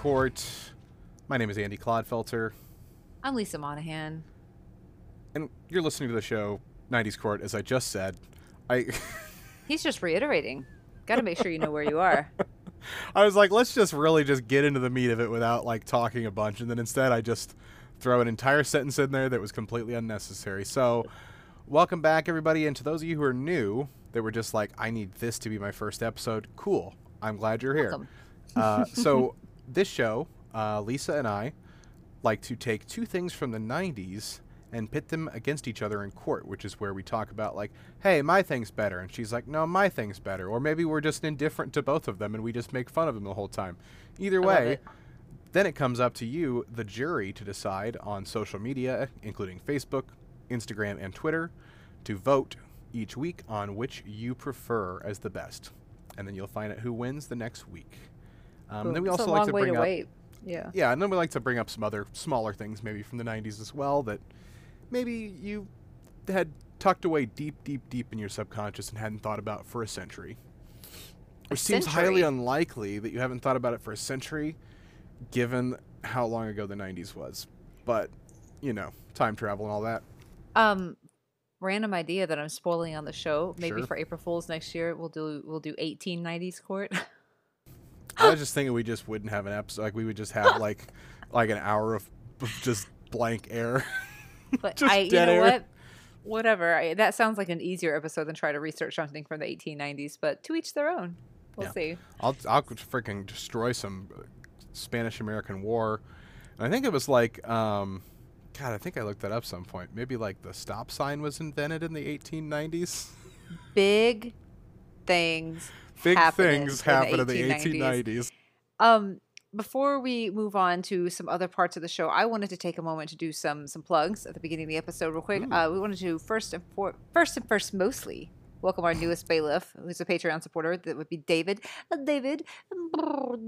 Court. My name is Andy Clodfelter, I'm Lisa Monahan. and you're listening to the show 90s Court. As I just said, I He's just reiterating. Got to make sure you know where you are. I was like, let's just really just get into the meat of it without like talking a bunch, and then instead I just throw an entire sentence in there that was completely unnecessary. So, welcome back everybody, and to those of you who are new, that were just like, I need this to be my first episode. Cool. I'm glad you're here. Uh, so this show, uh, Lisa and I like to take two things from the 90s and pit them against each other in court, which is where we talk about like, hey, my thing's better, and she's like, no, my thing's better, or maybe we're just indifferent to both of them and we just make fun of them the whole time. Either way, it. then it comes up to you, the jury, to decide on social media, including Facebook, Instagram, and Twitter, to vote each week on which you prefer as the best, and then you'll find out who wins the next week. Um, then we It's also like to bring to up, wait. Yeah. yeah, and then we like to bring up some other smaller things, maybe from the '90s as well, that maybe you had tucked away deep, deep, deep in your subconscious and hadn't thought about for a century. Which seems highly unlikely that you haven't thought about it for a century, given how long ago the '90s was. But you know, time travel and all that. Um, random idea that I'm spoiling on the show. Maybe Sure. for April Fools next year, we'll do we'll do 1890s court. I was just thinking we just wouldn't have an episode. Like we would just have like like an hour of just blank air. But Just I, you know air. what? Whatever. I, that sounds like an easier episode than try to research something from the 1890s. But to each their own. We'll Yeah. see. I'll I'll freaking destroy some Spanish American War. And I think it was like um God, I think I looked that up some point. Maybe like the stop sign was invented in the 1890s. Big things. Big things happened in the 1890s. 1890s. Um, before we move on to some other parts of the show, I wanted to take a moment to do some some plugs at the beginning of the episode, real quick. Uh, we wanted to first and for, first and first mostly welcome our newest bailiff, who's a Patreon supporter. That would be David. Uh, David,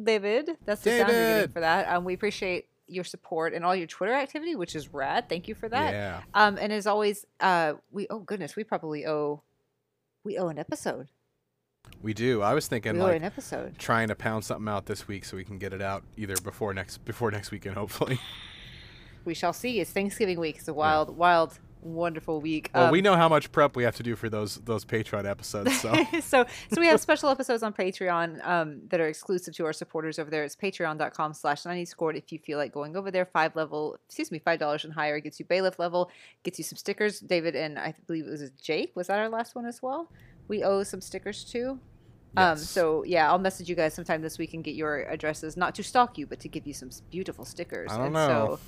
David. That's the sound you're getting David. for that. Um, we appreciate your support and all your Twitter activity, which is rad. Thank you for that. Yeah. Um, and as always, uh, we oh goodness, we probably owe we owe an episode. We do. I was thinking we like an episode. trying to pound something out this week so we can get it out either before next before next weekend hopefully. We shall see. It's Thanksgiving week. It's a wild, wild, wonderful week. Well, we Um, know how much prep we have to do for those those Patreon episodes, so so so we have special episodes on patreon um, that are exclusive to our supporters over there it's patreon.com slash 90s court if you feel like going over there five level excuse me five dollars and higher gets you bailiff level gets you some stickers david and i believe it was jake was that our last one as well we owe some stickers too um, so yeah, I'll message you guys sometime this week and get your addresses, not to stalk you, but to give you some beautiful stickers. I don't and know. So,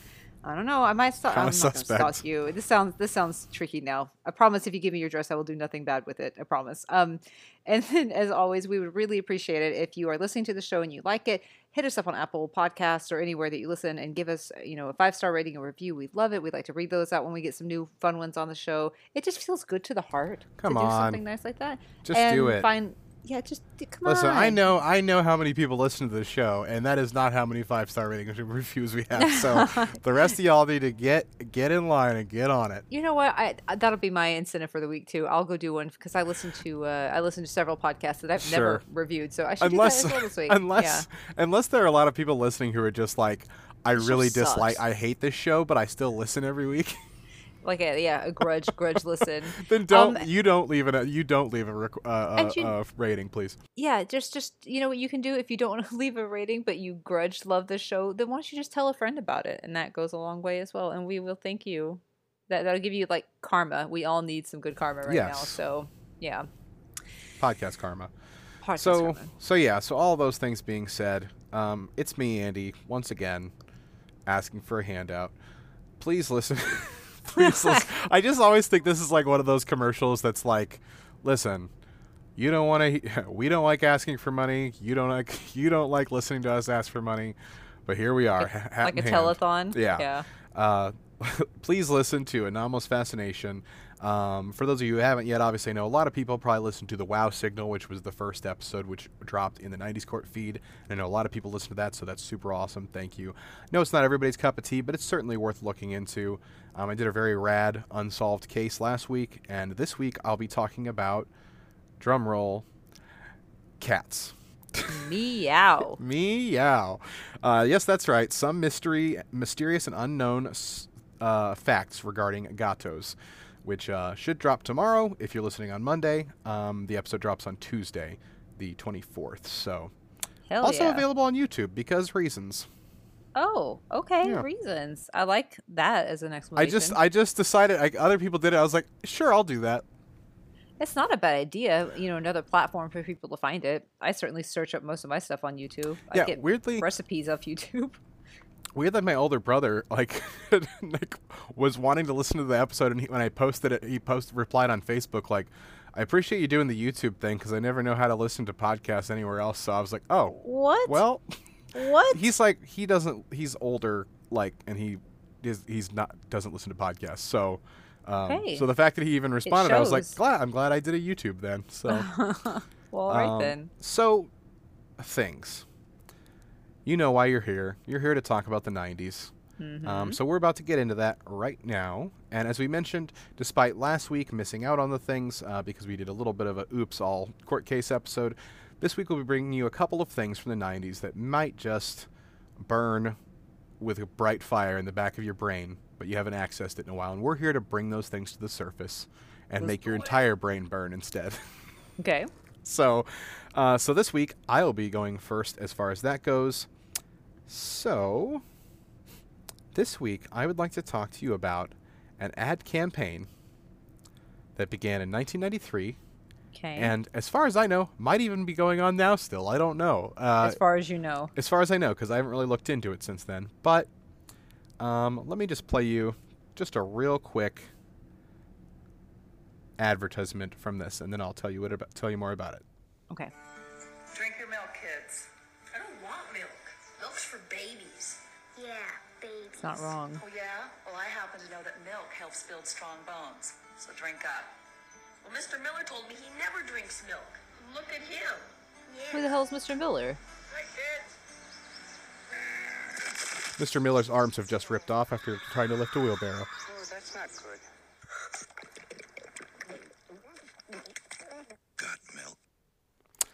I don't know. I might stalk. I'm Kinda not gonna suspect. stalk you. This sounds this sounds tricky now. I promise. If you give me your address, I will do nothing bad with it. I promise. Um, and then as always, we would really appreciate it if you are listening to the show and you like it. Hit us up on Apple Podcasts or anywhere that you listen and give us, you know, a five star rating and review. We love it. We'd like to read those out when we get some new fun ones on the show. It just feels good to the heart Come to do on. something nice like that. just and do it. Find, yeah, just d- come Listen, on. I know I know how many people listen to the show, and that is not how many five star ratings and reviews we have. So the rest of y'all need to get get in line and get on it. You know what? I I- that'll be my incentive for the week too. I'll go do one because I listen to uh, I listen to several podcasts that I've Sure. never reviewed, so I should Unless do that as well this week. unless unless there are a lot of people listening who are just like, I This really dislike, sucks." I hate this show, but I still listen every week. like a, yeah, a grudge grudge listen. then don't Um, you don't leave it. You don't leave a, rec- uh, uh, you- uh, rating, please. Yeah, just just you know what you can do if you don't want to leave a rating, but you grudge love the show. Then why don't you just tell a friend about it, and that goes a long way as well. And we will thank you. That that'll give you like karma. We all need some good karma right now. So yeah, Podcast karma. podcast So karma. so yeah. So all those things being said, um, it's me, Andy, once again, asking for a handout. Please listen. I just always think this is like one of those commercials that's like, listen. You don't want to. We don't like asking for money. You don't like. You don't like listening to us ask for money, but here we are. hat like a hand. telethon. Yeah. Yeah. Uh, please listen to Anomalous Fascination. Um, for those of you who haven't yet, obviously I know a lot of people probably listened to the Wow Signal, which was the first episode, which dropped in the 90s Court feed. And I know a lot of people listen to that, so that's super awesome. Thank you. No, it's not everybody's cup of tea, but it's certainly worth looking into. Um, I did a very rad unsolved case last week, and this week I'll be talking about, drum roll, cats. Meow. Meow. Uh, yes, that's right. Some mystery, mysterious and unknown uh, facts regarding gatos, which uh, should drop tomorrow if you're listening on Monday. Um, the episode drops on Tuesday, the 24th. So Hell also yeah. available on YouTube because reasons. Oh, okay. Yeah. Reasons. I like that as an explanation. I just I just decided like other people did it. I was like, sure, I'll do that. it's not a bad idea. You know, another platform for people to find it. I certainly search up most of my stuff on YouTube. I Yeah, get weirdly- recipes off YouTube. Weird that my older brother like like was wanting to listen to the episode, and he, when I posted it, he posted replied on Facebook like, "I appreciate you doing the YouTube thing because I never know how to listen to podcasts anywhere else." So I was like, "Oh, What? well." what? He's like he doesn't. He's older, like, and he is he's not doesn't listen to podcasts. So, um, Hey. so the fact that he even responded, I was like, glad. I'm glad I did a YouTube then. So. well, all right Um, then. So, things. You know why you're here. You're here to talk about the 90s. Mm-hmm. Um, so, we're about to get into that right now. And as we mentioned, despite last week missing out on the things uh, because we did a little bit of a oops all court case episode, this week we'll be bringing you a couple of things from the 90s that might just burn with a bright fire in the back of your brain, but you haven't accessed it in a while. And we're here to bring those things to the surface and Let's make your entire brain burn instead. Okay. So, uh, so this week I'll be going first as far as that goes. So, this week I would like to talk to you about an ad campaign that began in 1993, Okay. and as far as I know, might even be going on now. Still, I don't know. Uh, as far as you know. as far as I know, because I haven't really looked into it since then. But um, let me just play you just a real quick advertisement from this, and then I'll tell you what about, tell you more about it. Okay. Drink your milk, kids. I don't want milk. Milk's for babies. Yeah, babies. It's not wrong. Oh, yeah? Well, I happen to know that milk helps build strong bones. So drink up. Well, Mr. Miller told me he never drinks milk. Look at him. Who the hell is Mr. Miller? Mr. Miller's arms have just ripped off after trying to lift a wheelbarrow. Oh, that's not good. Got milk.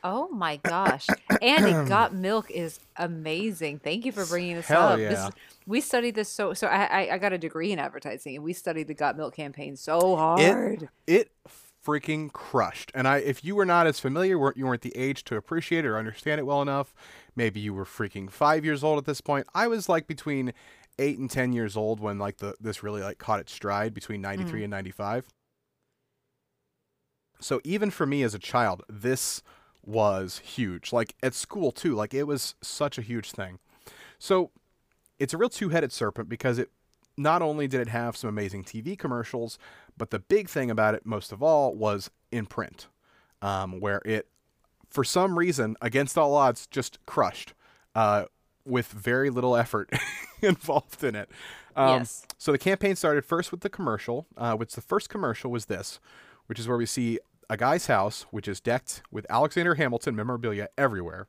Oh my gosh. Andy Got Milk is amazing. Thank you for bringing this Hell up. yeah. This, we studied this so so I, I I got a degree in advertising and we studied the Got Milk campaign so hard. It it freaking crushed. And I if you were not as familiar, weren't you weren't the age to appreciate it or understand it well enough, maybe you were freaking 5 years old at this point. I was like between 8 and 10 years old when like the this really like caught its stride between 93 mm. and 95. So even for me as a child, this was huge. Like at school too, like it was such a huge thing. So it's a real two-headed serpent because it not only did it have some amazing TV commercials, but the big thing about it most of all was in print, um, where it, for some reason, against all odds, just crushed uh, with very little effort involved in it. Um, Yes. So the campaign started first with the commercial, uh, which the first commercial was this, which is where we see a guy's house, which is decked with Alexander Hamilton memorabilia everywhere.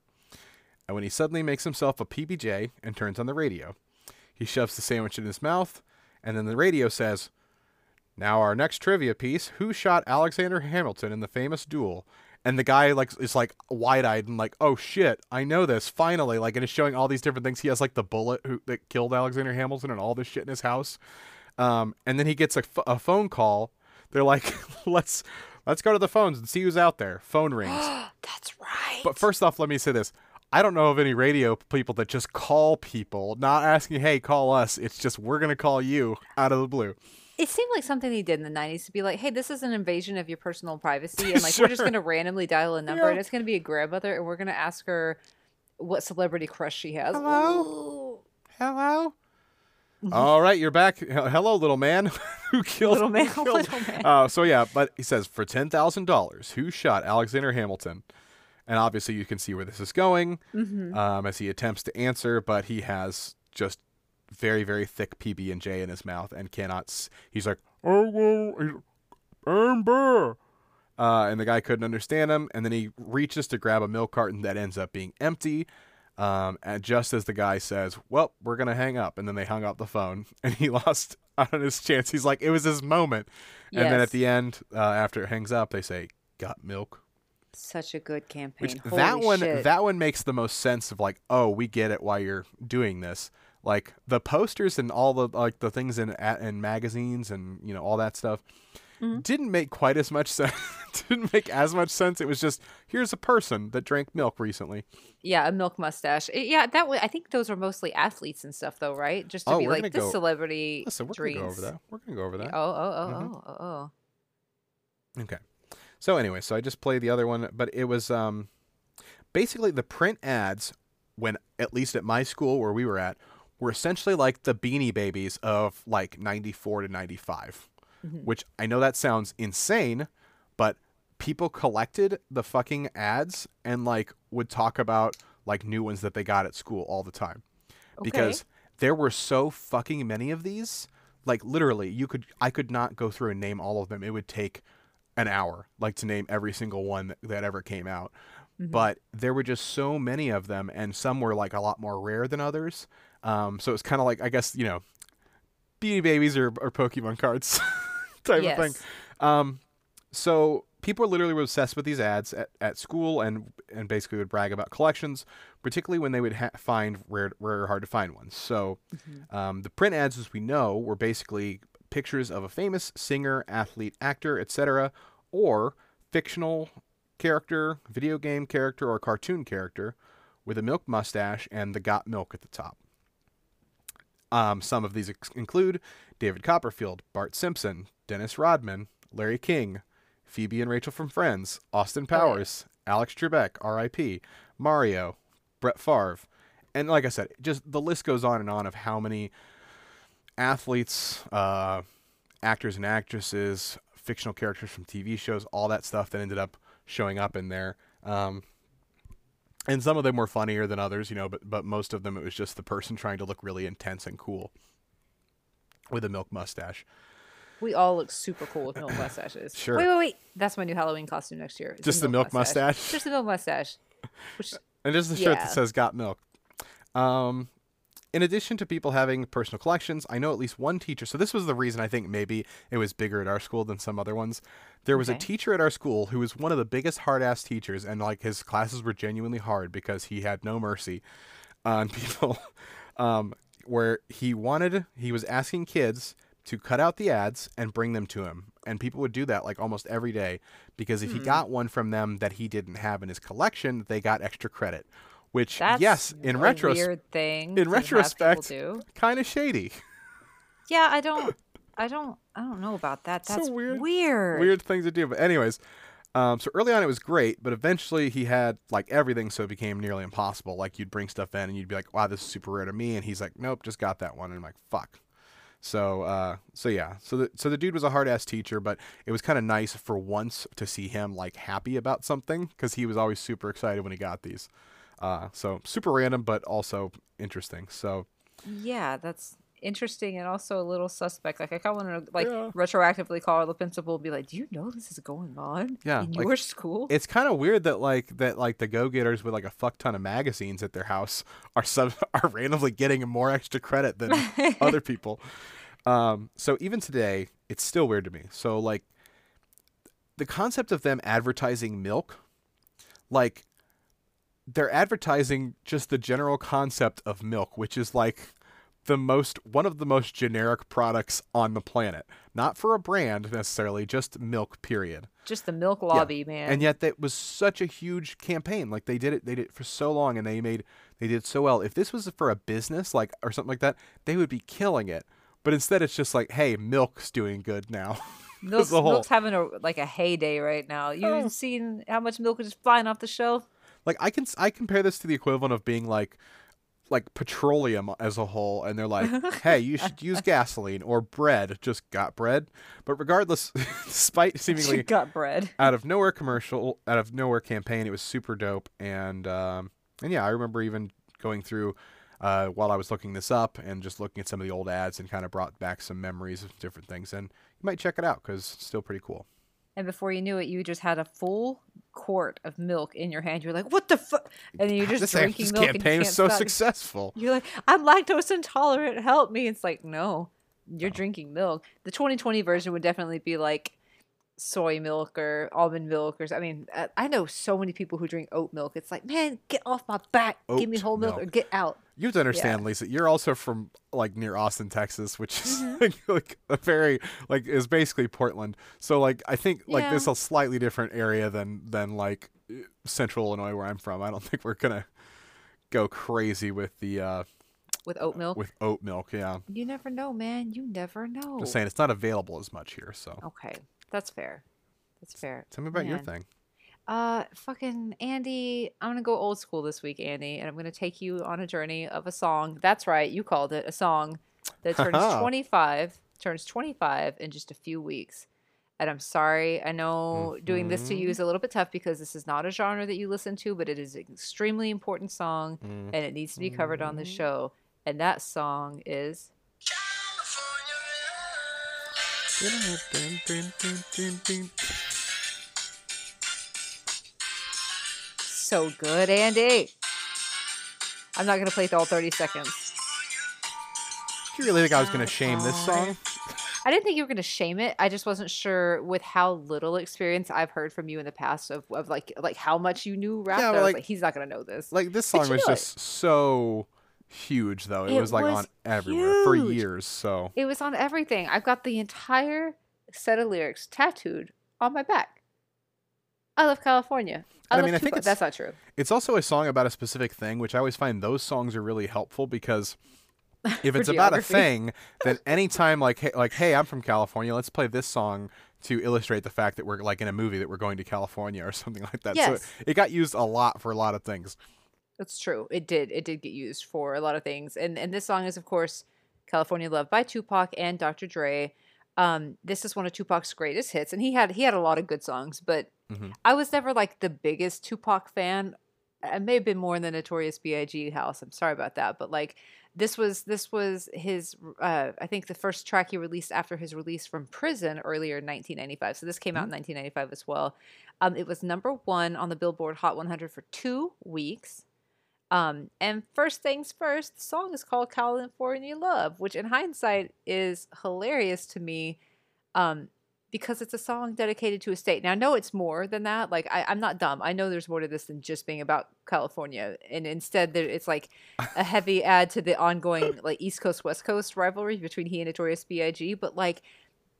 And when he suddenly makes himself a PBJ and turns on the radio, he shoves the sandwich in his mouth, and then the radio says, Now our next trivia piece, who shot Alexander Hamilton in the famous duel? And the guy like is like wide eyed and like, oh shit, I know this finally. Like, and it's showing all these different things. He has like the bullet who that killed Alexander Hamilton and all this shit in his house. Um, and then he gets a, a phone call. They're like, let's let's go to the phones and see who's out there. Phone rings. That's right. But first off, let me say this. I don't know of any radio people that just call people, not asking, hey, call us. It's just, we're going to call you out of the blue. It seemed like something he did in the 90s to be like, hey, this is an invasion of your personal privacy. And like, we're just going to randomly dial a number Yeah. and it's going to be a grandmother and we're going to ask her what celebrity crush she has. Hello? Ooh. Hello? All right, you're back. Hello, little man. who killed Little man, killed- little man. Uh, so yeah, but he says for ten thousand dollars, who shot Alexander Hamilton? And obviously, you can see where this is going Mm-hmm. um, as he attempts to answer, but he has just very, very thick PB and J in his mouth and cannot. S- he's like, oh well, Amber. Uh, and the guy couldn't understand him, and then he reaches to grab a milk carton that ends up being empty. Um, and just as the guy says, "Well, we're gonna hang up," and then they hung up the phone, and he lost on his chance. He's like, "It was his moment." And then at the end, uh, after it hangs up, they say, "Got milk." Such a good campaign. Which Holy that one shit. that one makes the most sense of like, oh, we get it why you're doing this. Like the posters and all the like the things in in magazines and you know all that stuff Mm-hmm. didn't make quite as much sense. didn't make as much sense. It was just here's a person that drank milk recently. yeah, a milk mustache. Yeah, that way. I think those are mostly athletes and stuff, though, right? Just to Oh, be we're like this go- celebrity. Listen, we're gonna go over that. We're gonna go over that. Oh, oh, oh, Mhm. oh, oh, oh. Okay. So anyway, so I just played the other one, but it was um basically the print ads when at least at my school where we were at were essentially like the beanie babies of like 94 to 95. Mm-hmm. Which I know that sounds insane, but people collected the fucking ads and like would talk about like new ones that they got at school all the time. Because there were so fucking many of these. Like literally, you could I could not go through and name all of them. It would take an hour, like to name every single one that, that ever came out. Mm-hmm. But there were just so many of them, and some were like a lot more rare than others. Um, so it's kind of like I guess you know, Beanie Babies or, or Pokemon cards type of thing. Um, so people literally were obsessed with these ads at, at school and and basically would brag about collections, particularly when they would ha- find rare, rare, hard to find ones. So um, the print ads, as we know, were basically pictures of a famous singer, athlete, actor, etc., or fictional character, video game character, or cartoon character with a milk mustache and the got milk at the top. Um, some of these ex- include David Copperfield, Bart Simpson, Dennis Rodman, Larry King, Phoebe and Rachel from Friends, Austin Powers, Alex Trebek, R.I.P., Mario, Brett Favre, and like I said, just the list goes on and on of how many athletes, uh, actors and actresses, fictional characters from TV shows, all that stuff that ended up showing up in there. Um, and some of them were funnier than others, you know, but but most of them it was just the person trying to look really intense and cool with a milk mustache. We all look super cool with milk mustaches. Sure. Wait, wait, wait. That's my new Halloween costume next year. Just the milk mustache? Just the milk mustache. Which And just the shirt that says "Got Milk." Um, in addition to people having personal collections, I know at least one teacher. So this was the reason I think maybe it was bigger at our school than some other ones. There was a teacher at our school who was one of the biggest hard ass teachers, and like his classes were genuinely hard because he had no mercy on people. um, where he wanted, he was asking kids to cut out the ads and bring them to him, and people would do that like almost every day because if he got one from them that he didn't have in his collection, they got extra credit. Which that's yes, in retrospect, weird thing. in to have people retrospect, kind of shady. Yeah, I don't, I don't, I don't know about that. So That's weird. Weird. Weird thing to do. But anyways, um, so early on it was great, but eventually he had like everything, so it became nearly impossible. Like you'd bring stuff in and you'd be like, "Wow, this is super rare to me," and he's like, "Nope, just got that one." And I'm like, "Fuck." So, uh, so yeah, so the so the dude was a hard ass teacher, but it was kind of nice for once to see him like happy about something because he was always super excited when he got these. Uh, so super random, but also interesting. So Yeah, that's interesting and also a little suspect. Like I kind of want to like Yeah. retroactively call the principal and be like, "Do you know this is going on Yeah, in like, your school?" it's kind of weird that like that like the go-getters with like a fuck ton of magazines at their house are sub are randomly getting more extra credit than other people um so even today it's still weird to me so like the concept of them advertising milk like they're advertising just the general concept of milk which is like the most one of the most generic products on the planet not for a brand necessarily just milk period Just the milk yeah. lobby, man. And yet that was such a huge campaign. Like they did it they did it for so long and they made they did so well. If this was for a business like or something like that, they would be killing it. But instead it's just like, hey, milk's doing good now. Milk's, as a whole. milk's having a like a heyday right now. You Oh. seen how much milk is just flying off the shelf? Like I can I compare this to the equivalent of being like like petroleum as a whole and they're like, "Hey, you should use gasoline or bread." Just got bread. But regardless, despite seemingly got bread. out of nowhere commercial, out of nowhere campaign. It was super dope, and um, and yeah, I remember even going through uh, while I was looking this up and just looking at some of the old ads and kind of brought back some memories of different things. And you might check it out because it's still pretty cool. And before you knew it, you just had a full quart of milk in your hand. You're like, "What the fuck?" And you're just this drinking this milk. and you campaign was can't so stop. successful. You're like, I'm lactose intolerant. Help me. It's like, no, you're drinking milk. The 2020 version would definitely be like soy milk or almond milk or I mean, uh, I know so many people who drink oat milk. It's like, man, get off my back. Give me whole milk, or get out. You have to understand, Lisa. You're also from like near Austin, Texas, which is like, like a very like is basically Portland. So like I think like this is a slightly different area than than like uh, Central Illinois where I'm from. I don't think we're gonna go crazy with the uh With oat milk. with oat milk. Yeah, you never know, man. You never know. just saying it's not available as much here. So Okay, that's fair. That's fair. tell me about your thing. Uh, fucking Andy, I'm gonna go old school this week, Andy, and I'm gonna take you on a journey of a song. That's right, you called it a song that turns 25, turns 25 in just a few weeks. And I'm sorry, I know doing this to you is a little bit tough because this is not a genre that you listen to, but it is an extremely important song and it needs to be covered on the show. And that song is so good, Andy. I'm not gonna play it all 30 seconds. Do you really think I was gonna shame this uh, song? I didn't think you were going to shame it. I just wasn't sure with how little experience I've heard from you in the past of, of like like how much you knew rap. Yeah, that but I was like- like, he's not going to know this. Like this song was know it. just so huge, though. It, It was like was on everywhere for years. So It was on everything. I've got the entire set of lyrics tattooed on my back. I love California. I, And I love mean, I think that's not true. it's also a song about a specific thing, which I always find those songs are really helpful because if it's about a thing, then anytime like hey, like hey, I'm from California, let's play this song to illustrate the fact that we're like in a movie that we're going to California or something like that. Yes. So it got used a lot for a lot of things. That's true. It did. It did get used for a lot of things. And and this song is of course California Love by Tupac and Dr. Dre. Um, this is one of Tupac's greatest hits, and he had he had a lot of good songs, but Mhm. I was never like the biggest Tupac fan. I may have been more in the Notorious B.I.G. house. I'm sorry about that, but like this was this was his uh, I think the first track he released after his release from prison earlier in 1995. So this came out in 1995 as well. Um, it was number one on the Billboard Hot 100 for two weeks. Um, and first things first, the song is called California Love, which in hindsight is hilarious to me um, because it's a song dedicated to a state. Now, I know it's more than that. Like, I, I'm not dumb. I know there's more to this than just being about California. And instead, there, it's like a heavy add to the ongoing, like, East Coast, West Coast rivalry between he and Notorious B.I.G. But, like,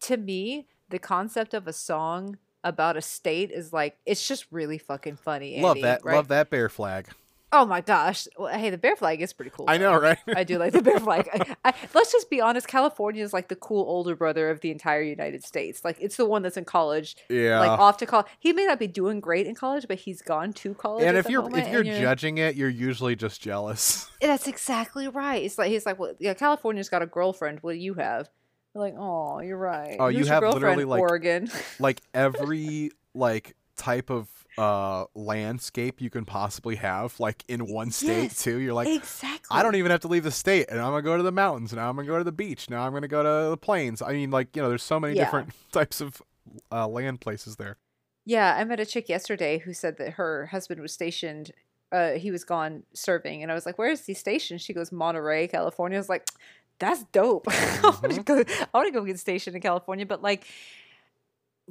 to me, the concept of a song about a state is like, it's just really fucking funny. Andy, love that. right? Love that bear flag. Oh my gosh. Well, hey, the bear flag is pretty cool. I know, right? I do like the bear flag. I, I, let's just be honest. California is like the cool older brother of the entire United States. Like it's the one that's in college, yeah. like off to college. He may not be doing great in college, but he's gone to college. and if you're moment, if you're and judging it, you're usually just jealous. that's exactly right. It's like he's like, well, yeah, California's got a girlfriend. What do you have? We're like, oh, you're right. Oh, you Who's your have literally, like- Oregon. like every like type of uh landscape you can possibly have like in one state Yes, too you're like exactly. i don't even have to leave the state and i'm gonna go to the mountains now i'm gonna go to the beach now i'm gonna go to the plains i mean like you know there's so many Yeah. different types of uh, land places there Yeah, I met a chick yesterday who said that her husband was stationed. Uh, he was gone serving, and I was like, "Where is he stationed?" She goes, "Monterey, California." I was like, "That's dope. I want to go. I want to go get stationed in California." But like,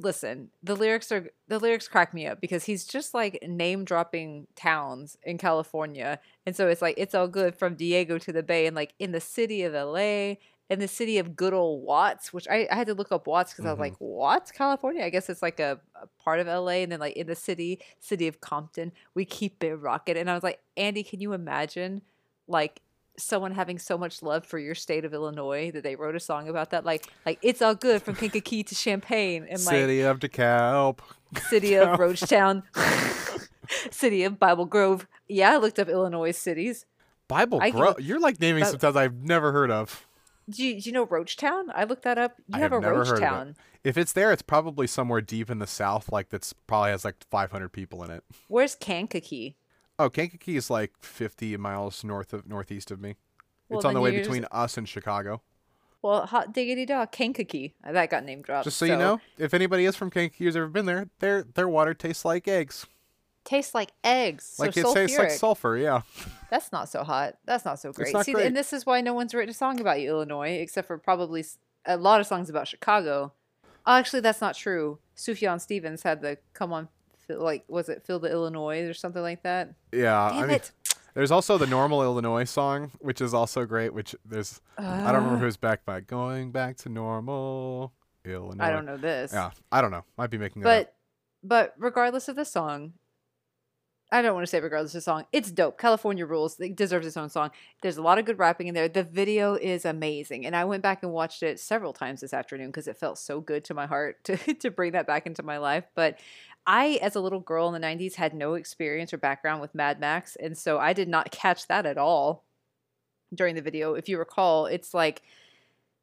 listen, the lyrics are the lyrics crack me up because he's just like name dropping towns in California, and so it's like it's all good from Diego to the Bay, and like in the city of L.A. In the city of good old Watts, which I, I had to look up Watts because I was Mhm. like, Watts, California? I guess it's like a, a part of LA. And then, like, in the city, city of Compton, we keep it rocking. And I was like, Andy, can you imagine, like, someone having so much love for your state of Illinois that they wrote a song about that? Like, like it's all good from Kankakee to Champaign and, like, city of dekalb city of Roachtown, city of Bible Grove. Yeah, I looked up Illinois cities. bible Grove. you're like naming some towns i've never heard of Do you, do you know Roachtown? I looked that up. You I have, have a never heard of it. Roachtown. if it's there it's probably somewhere deep in the south like that's probably has like 500 people in it Where's Kankakee? Oh kankakee is like 50 miles north of northeast of me Well, it's on the way between us and chicago Well, hot diggity dog, Kankakee. That got name dropped. Just so, you know, if anybody is from Kankakee who's ever been there, their their water tastes like eggs. tastes like eggs. So like it tastes like sulfur. Yeah. That's not so hot. That's not so great. not See, great. and this is why no one's written a song about you, Illinois, except for probably a lot of songs about Chicago. Oh, actually, that's not true. Sufjan Stevens had the come on, like was it Feel the Illinois or something like that? Yeah, Damn I mean, it! there's also the normal Illinois song, which is also great. Which there's I don't remember uh. who's back by going back to normal Illinois. I don't know this. Yeah, I don't know. Might be making that up. But but regardless of the song, I don't want to say regardless of song, it's dope. California Rules it deserves its own song. There's a lot of good rapping in there. The video is amazing, and I went back and watched it several times this afternoon because it felt so good to my heart to to bring that back into my life. But I, as a little girl in the '90s, had no experience or background with Mad Max, and so I did not catch that at all during the video. If you recall, it's like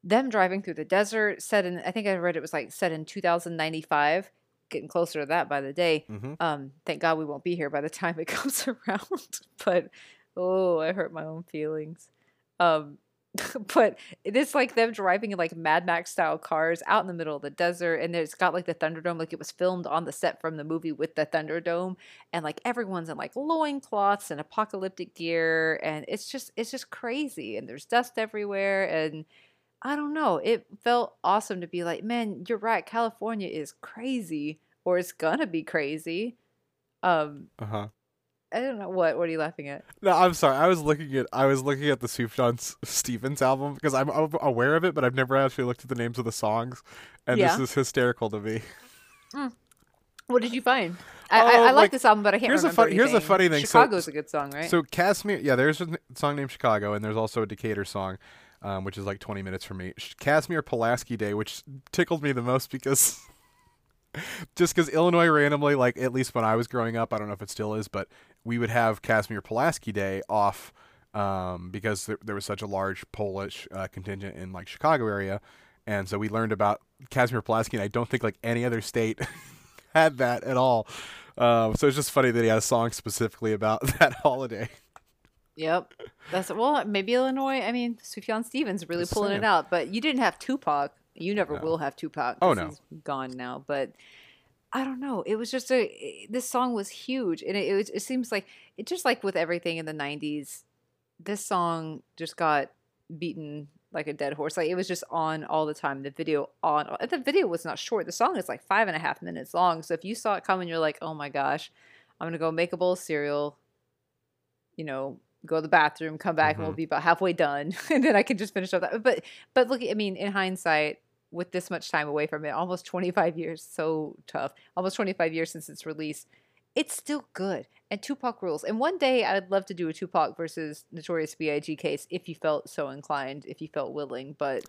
them driving through the desert set in i think i read it was like set in 2095 getting closer to that by the day Mhm. um thank god we won't be here by the time it comes around but oh i hurt my own feelings um but it is like them driving in like mad max style cars out in the middle of the desert and it's got like the thunderdome like it was filmed on the set from the movie with the thunderdome and like everyone's in like loincloths and apocalyptic gear and it's just it's just crazy and there's dust everywhere and I don't know. It felt awesome to be like, man, you're right. California is crazy, or it's gonna be crazy. Um, Uh huh. I don't know what. What are you laughing at? No, I'm sorry. I was looking at I was looking at the Sufjan Stevens album because I'm a- aware of it, but I've never actually looked at the names of the songs, and Yeah. this is hysterical to me. What did you find? I, I, Oh, I like, like, this album, but I can't here's a remember. fun- here's a funny thing, so- Chicago's a good song, right? So Casimir, yeah, there's a song named Chicago, and there's also a Decatur song, um, which is like 20 minutes from me. Casimir Pulaski Day, which tickled me the most because just because Illinois randomly, like at least when I was growing up, I don't know if it still is, but we would have Casimir Pulaski Day off um, because there, there was such a large Polish uh, contingent in like Chicago area, and so we learned about Casimir Pulaski, and I don't think like any other state had that at all. Um, so it's just funny that he had a song specifically about that holiday. Yep. That's well, maybe Illinois. I mean, Sufjan Stevens really Just pulling it out, but you didn't have Tupac. You never No. will have Tupac. Oh no. he's gone now. But I don't know. It was just a. This song was huge, and it it, was, it seems like it just like with everything in the '90s. This song just got beaten like a dead horse. Like it was just on all the time. The video on. The video was not short. The song is like five and a half minutes long. So if you saw it coming, you're like, oh my gosh, I'm gonna go make a bowl of cereal. You know, go to the bathroom, come back, and we'll Mhm. be about halfway done, and then I can just finish up that. But but look, I mean, in hindsight, with this much time away from it, almost 25 years, so tough. Almost 25 years since its release, it's still good. And Tupac rules. And one day, I'd love to do a Tupac versus Notorious B.I.G. case if you felt so inclined, if you felt willing. But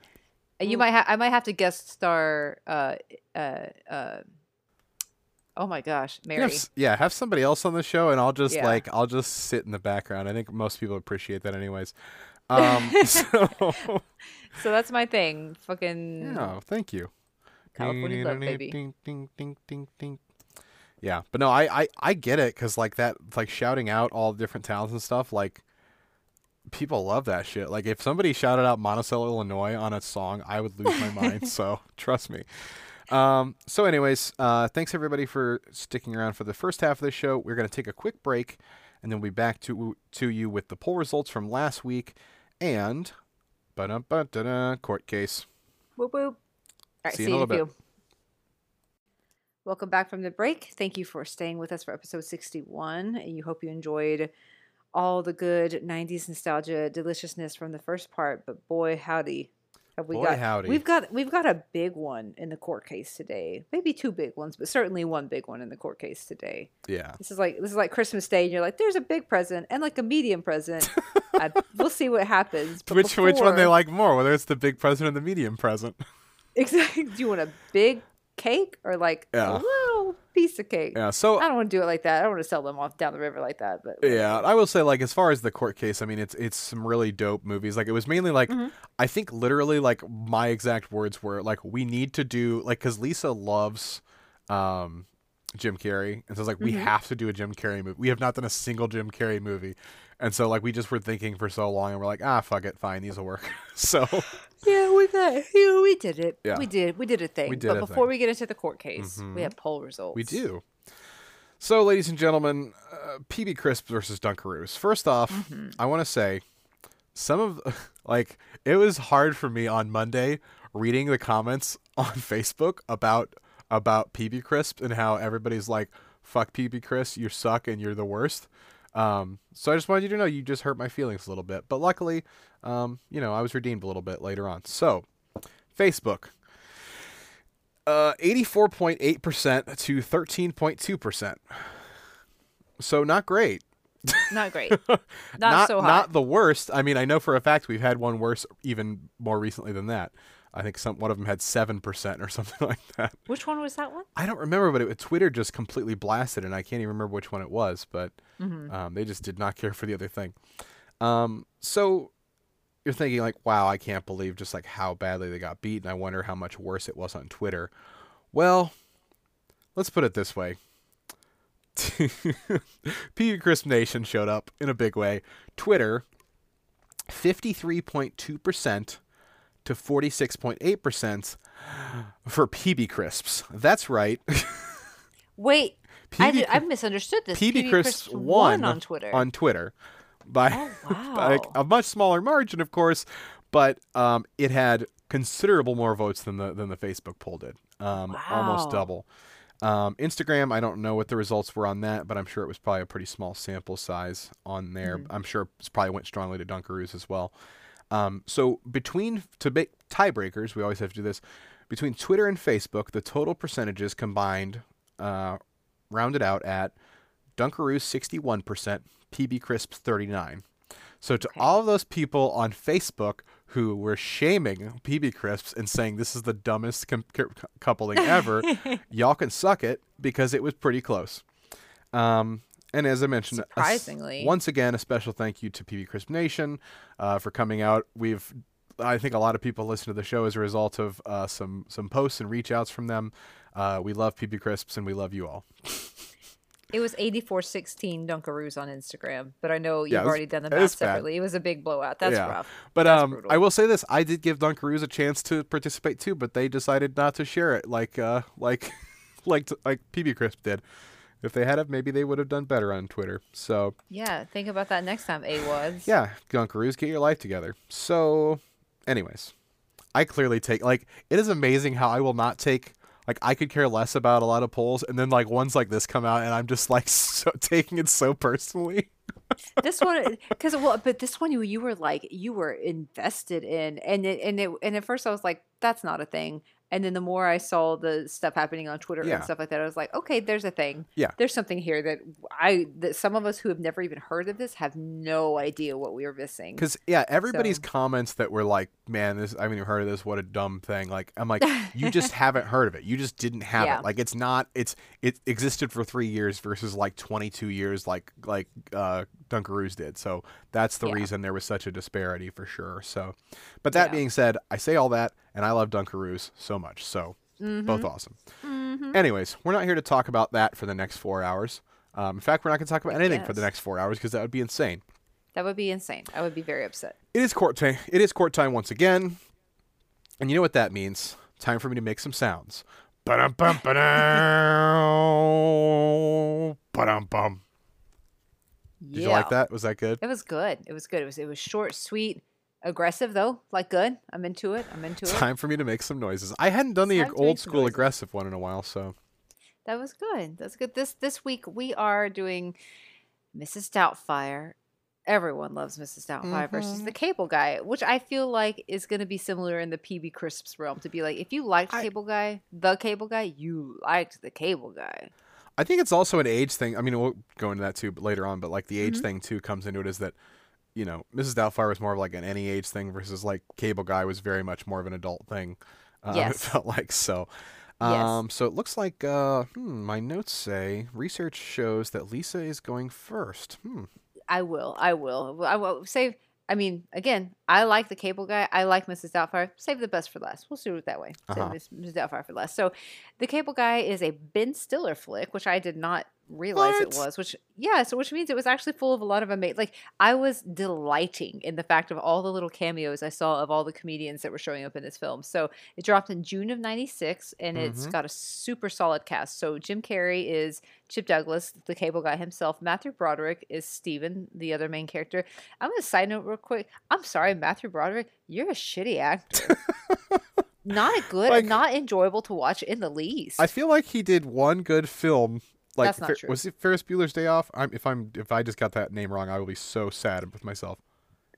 uh, you might, ha- I might have to guest star. Uh, uh, uh, oh my gosh, Mary. yeah, have somebody else on the show, and I'll just Yeah. like I'll just sit in the background. I think most people appreciate that, anyways. Um, so So that's my thing. Fucking. yeah, thank you. California love, baby. Ding, ding, ding, ding, ding. Yeah, but no, I I, I get it because like that, like shouting out all the different towns and stuff, like people love that shit. Like if somebody shouted out Monticello, Illinois on a song, I would lose my mind. So trust me. Um, so, anyways, uh, thanks everybody for sticking around for the first half of the show. We're gonna take a quick break, and then we'll be back to to you with the poll results from last week and court case. Whoop whoop. All right, See see, you in a little few. Welcome back from the break. Thank you for staying with us for episode 61. And you hope you enjoyed all the good 90s nostalgia deliciousness from the first part. But boy, howdy. Have we Boy, got howdy. we've got we've got a big one in the court case today. Maybe two big ones, but certainly one big one in the court case today. Yeah. This is like this is like Christmas Day, and you're like, there's a big present and like a medium present. I, we'll see what happens. But which which one they like more, whether it's the big present or the medium present. Exactly. Do you want a big cake or like Yeah. Piece of cake? Yeah. So I don't want to do it like that. I don't want to sell them off down the river like that. But Yeah, I will say like as far as the court case, I mean it's it's some really dope movies. Like it was mainly like Mm-hmm. I think literally like my exact words were like we need to do like cuz Lisa loves um Jim Carrey and so it's like Mm-hmm. we have to do a Jim Carrey movie. We have not done a single Jim Carrey movie. And so like we just were thinking for so long and we're like, "Ah, fuck it, fine, these will work." so yeah, we got yeah, we did it. Yeah. We did we did a thing. We did but a before thing. Mm-hmm. we get into the court case, we have poll results. We do. So, ladies and gentlemen, uh, PB Crisp versus Dunkaroos. First off, Mm-hmm. I want to say some of like it was hard for me on Monday reading the comments on Facebook about about PB Crisp and how everybody's like, "Fuck PB Crisp, you suck and you're the worst." Um, so I just wanted you to know you just hurt my feelings a little bit, but luckily, um, you know, I was redeemed a little bit later on. So, Facebook, uh, eighty-four point eight percent to thirteen point two percent. So not great. Not great. Not, so hot. Not the worst. I mean, I know for a fact we've had one worse even more recently than that. I think some one of them had seven percent or something like that. Which one was that one? I don't remember, but it, Twitter just completely blasted, and I can't even remember which one it was. But Mm-hmm. um, they just did not care for the other thing. Um, so you're thinking like, wow, I can't believe just like how badly they got beat, and I wonder how much worse it was on Twitter. Well, let's put it this way. PB Crisp Nation showed up in a big way. Twitter, 53.2% to 46.8% for PB Crisps. That's right. Wait, I, PB did, I misunderstood this. PB Crisps won on Twitter. On Twitter. By, Oh, by a much smaller margin, of course, but um, it had considerable more votes than the than the Facebook poll did. Um, Almost double. Um, Instagram, I don't know what the results were on that, but I'm sure it was probably a pretty small sample size on there. Mm-hmm. I'm sure it probably went strongly to Dunkaroos as well. Um, so between to make tiebreakers, we always have to do this. Between Twitter and Facebook, the total percentages combined uh, rounded out at Dunkaroos 61%, PB Crisps 39. So to Okay. all of those people on Facebook who were shaming PB Crisps and saying this is the dumbest com- cou- coupling ever, y'all can suck it because it was pretty close. Um, and as I mentioned, a Surprisingly. once again, a special thank you to PB Crisp Nation uh, for coming out. We've, I think, a lot of people listen to the show as a result of uh, some some posts and reach outs from them. Uh, we love PB Crisps and we love you all. It was 8416 Dunkaroos on Instagram, but I know you've Yeah, was- already done the math bad. separately. It was a big blowout. That's yeah. rough. But That's um, brutal. I will say this: I did give Dunkaroos a chance to participate too, but they decided not to share it like uh, like like like PB Crisp did. If they had have, maybe they would have done better on Twitter. So Yeah, think about that next time, AWADs. yeah, Dunkaroos, get your life together. So, anyways, I clearly take like it is amazing how I will not take like I could care less about a lot of polls, and then like ones like this come out, and I'm just like so taking it so personally. this one because well but this one you you were like you were invested in and it and it and at first i was like that's not a thing and then the more i saw the stuff happening on twitter Yeah. and stuff like that i was like okay there's a thing Yeah. there's something here that i that some of us who have never even heard of this have no idea what we are missing Because yeah, everybody's So- comments that were like, "Man, this I haven't even heard of this. What a dumb thing!" Like I'm like, you just haven't heard of it. You just didn't have Yeah. it. Like it's not. It's it existed for three years versus like 22 years, like like uh, Dunkaroos did. So that's the Yeah. reason there was such a disparity for sure. So, but that being said, I say all that, and I love Dunkaroos so much. So Mm-hmm. both awesome. Anyways, we're not here to talk about that for the next four hours. Um, in fact, we're not going to talk about anything for the next four hours because that would be insane. that would be insane i would be very upset It is court time. It is court time once again, and you know what that means. Time for me to make some sounds. Ba-dum bum ba-dum. Ba-dum bum. Did you like that? Was that good? it was good it was good it was it was short sweet aggressive though like good i'm into it i'm into it Time for me to make some noises. I hadn't done the Time old school noises. aggressive one in a while, so That was good. That's good. This this week we are doing Mrs. Doubtfire. Everyone loves Mrs. Doubtfire versus Mm-hmm. the Cable Guy, which I feel like is going to be similar in the PB Crisps realm. To be like, if you liked I- Cable Guy, the Cable Guy, you liked the Cable Guy. I think it's also an age thing. I mean, we'll go into that too later on, but like the Mm-hmm. age thing too comes into it is that, you know, Mrs. Doubtfire was more of like an any age thing versus like Cable Guy was very much more of an adult thing. Um, It Yes. felt like so. Yes. Um, so it looks like uh, hmm, my notes say research shows that Lisa is going first. Hmm. I will. I will. I will save. I mean, again, I like the Cable Guy. I like Mrs. Doubtfire. Save the best for last. We'll do it that way. Save Uh-huh. Mrs. Doubtfire for last. So, the Cable Guy is a Ben Stiller flick, which I did not realize it was. Which yeah, so which means it was actually full of a lot of amazing. Like I was delighting in the fact of all the little cameos I saw of all the comedians that were showing up in this film. So it dropped in June of '96, and it's Mhm. got a super solid cast. So Jim Carrey is Chip Douglas, the cable guy himself. Matthew Broderick is Steven, the other main character. I'm gonna side note real quick. I'm sorry, Matthew Broderick, you're a shitty actor. not good, Like- not enjoyable to watch in the least. I feel like he did one good film. Like That's not Fer- true. was it Ferris Bueller's Day Off? I'm, if I'm if I just got that name wrong, I will be so sad with myself.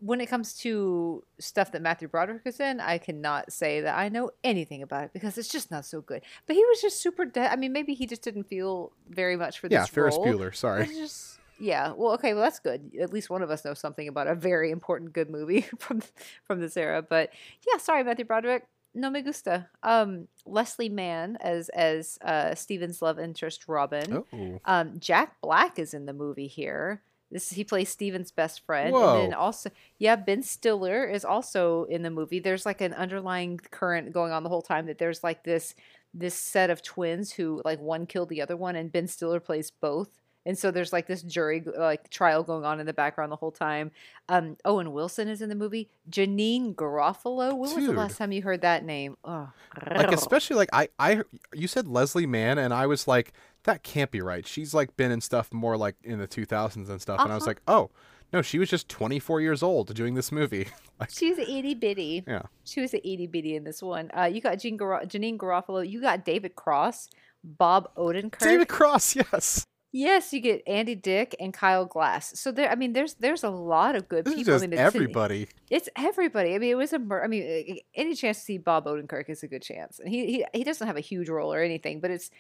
when it comes to stuff that Matthew Broderick is in, I cannot say that I know anything about it because it's just not so good. But he was just super. De- I mean, maybe he just didn't feel very much for this Yeah, Ferris role. Bueller. Sorry. It's just yeah. Well, okay. Well, that's good. At least one of us knows something about a very important good movie from from this era. But yeah, sorry, Matthew Broderick. No me gusta. Um, Leslie Mann as as uh, Steven's love interest Robin. Oh, Um, Jack Black is in the movie here. This he plays Steven's best friend, Whoa. and then also yeah, Ben Stiller is also in the movie. There's like an underlying current going on the whole time that there's like this this set of twins who like one killed the other one, and Ben Stiller plays both. And so there's like this jury like trial going on in the background the whole time. Um, Owen Wilson is in the movie. Janeane Garofalo. When was the last time you heard that name? Oh, like especially like I I you said Leslie Mann and I was like that can't be right. She's like been in stuff more like in the 2000s and stuff, and I was Uh-huh. like, oh no, she was just 24 years old doing this movie. like She's itty bitty. yeah, She was an itty bitty in this one. Uh, you got Jean Gar- Janeane Garofalo. You got David Cross, Bob Odenkirk. David Cross. Yes, Yes, you get Andy Dick and Kyle Gass. So there, I mean, there's there's a lot of good this is people. just I mean, it's- everybody. It's everybody. I mean, it was a. mur- I mean, any chance to see Bob Odenkirk is a good chance. And he he he doesn't have a huge role or anything, but it's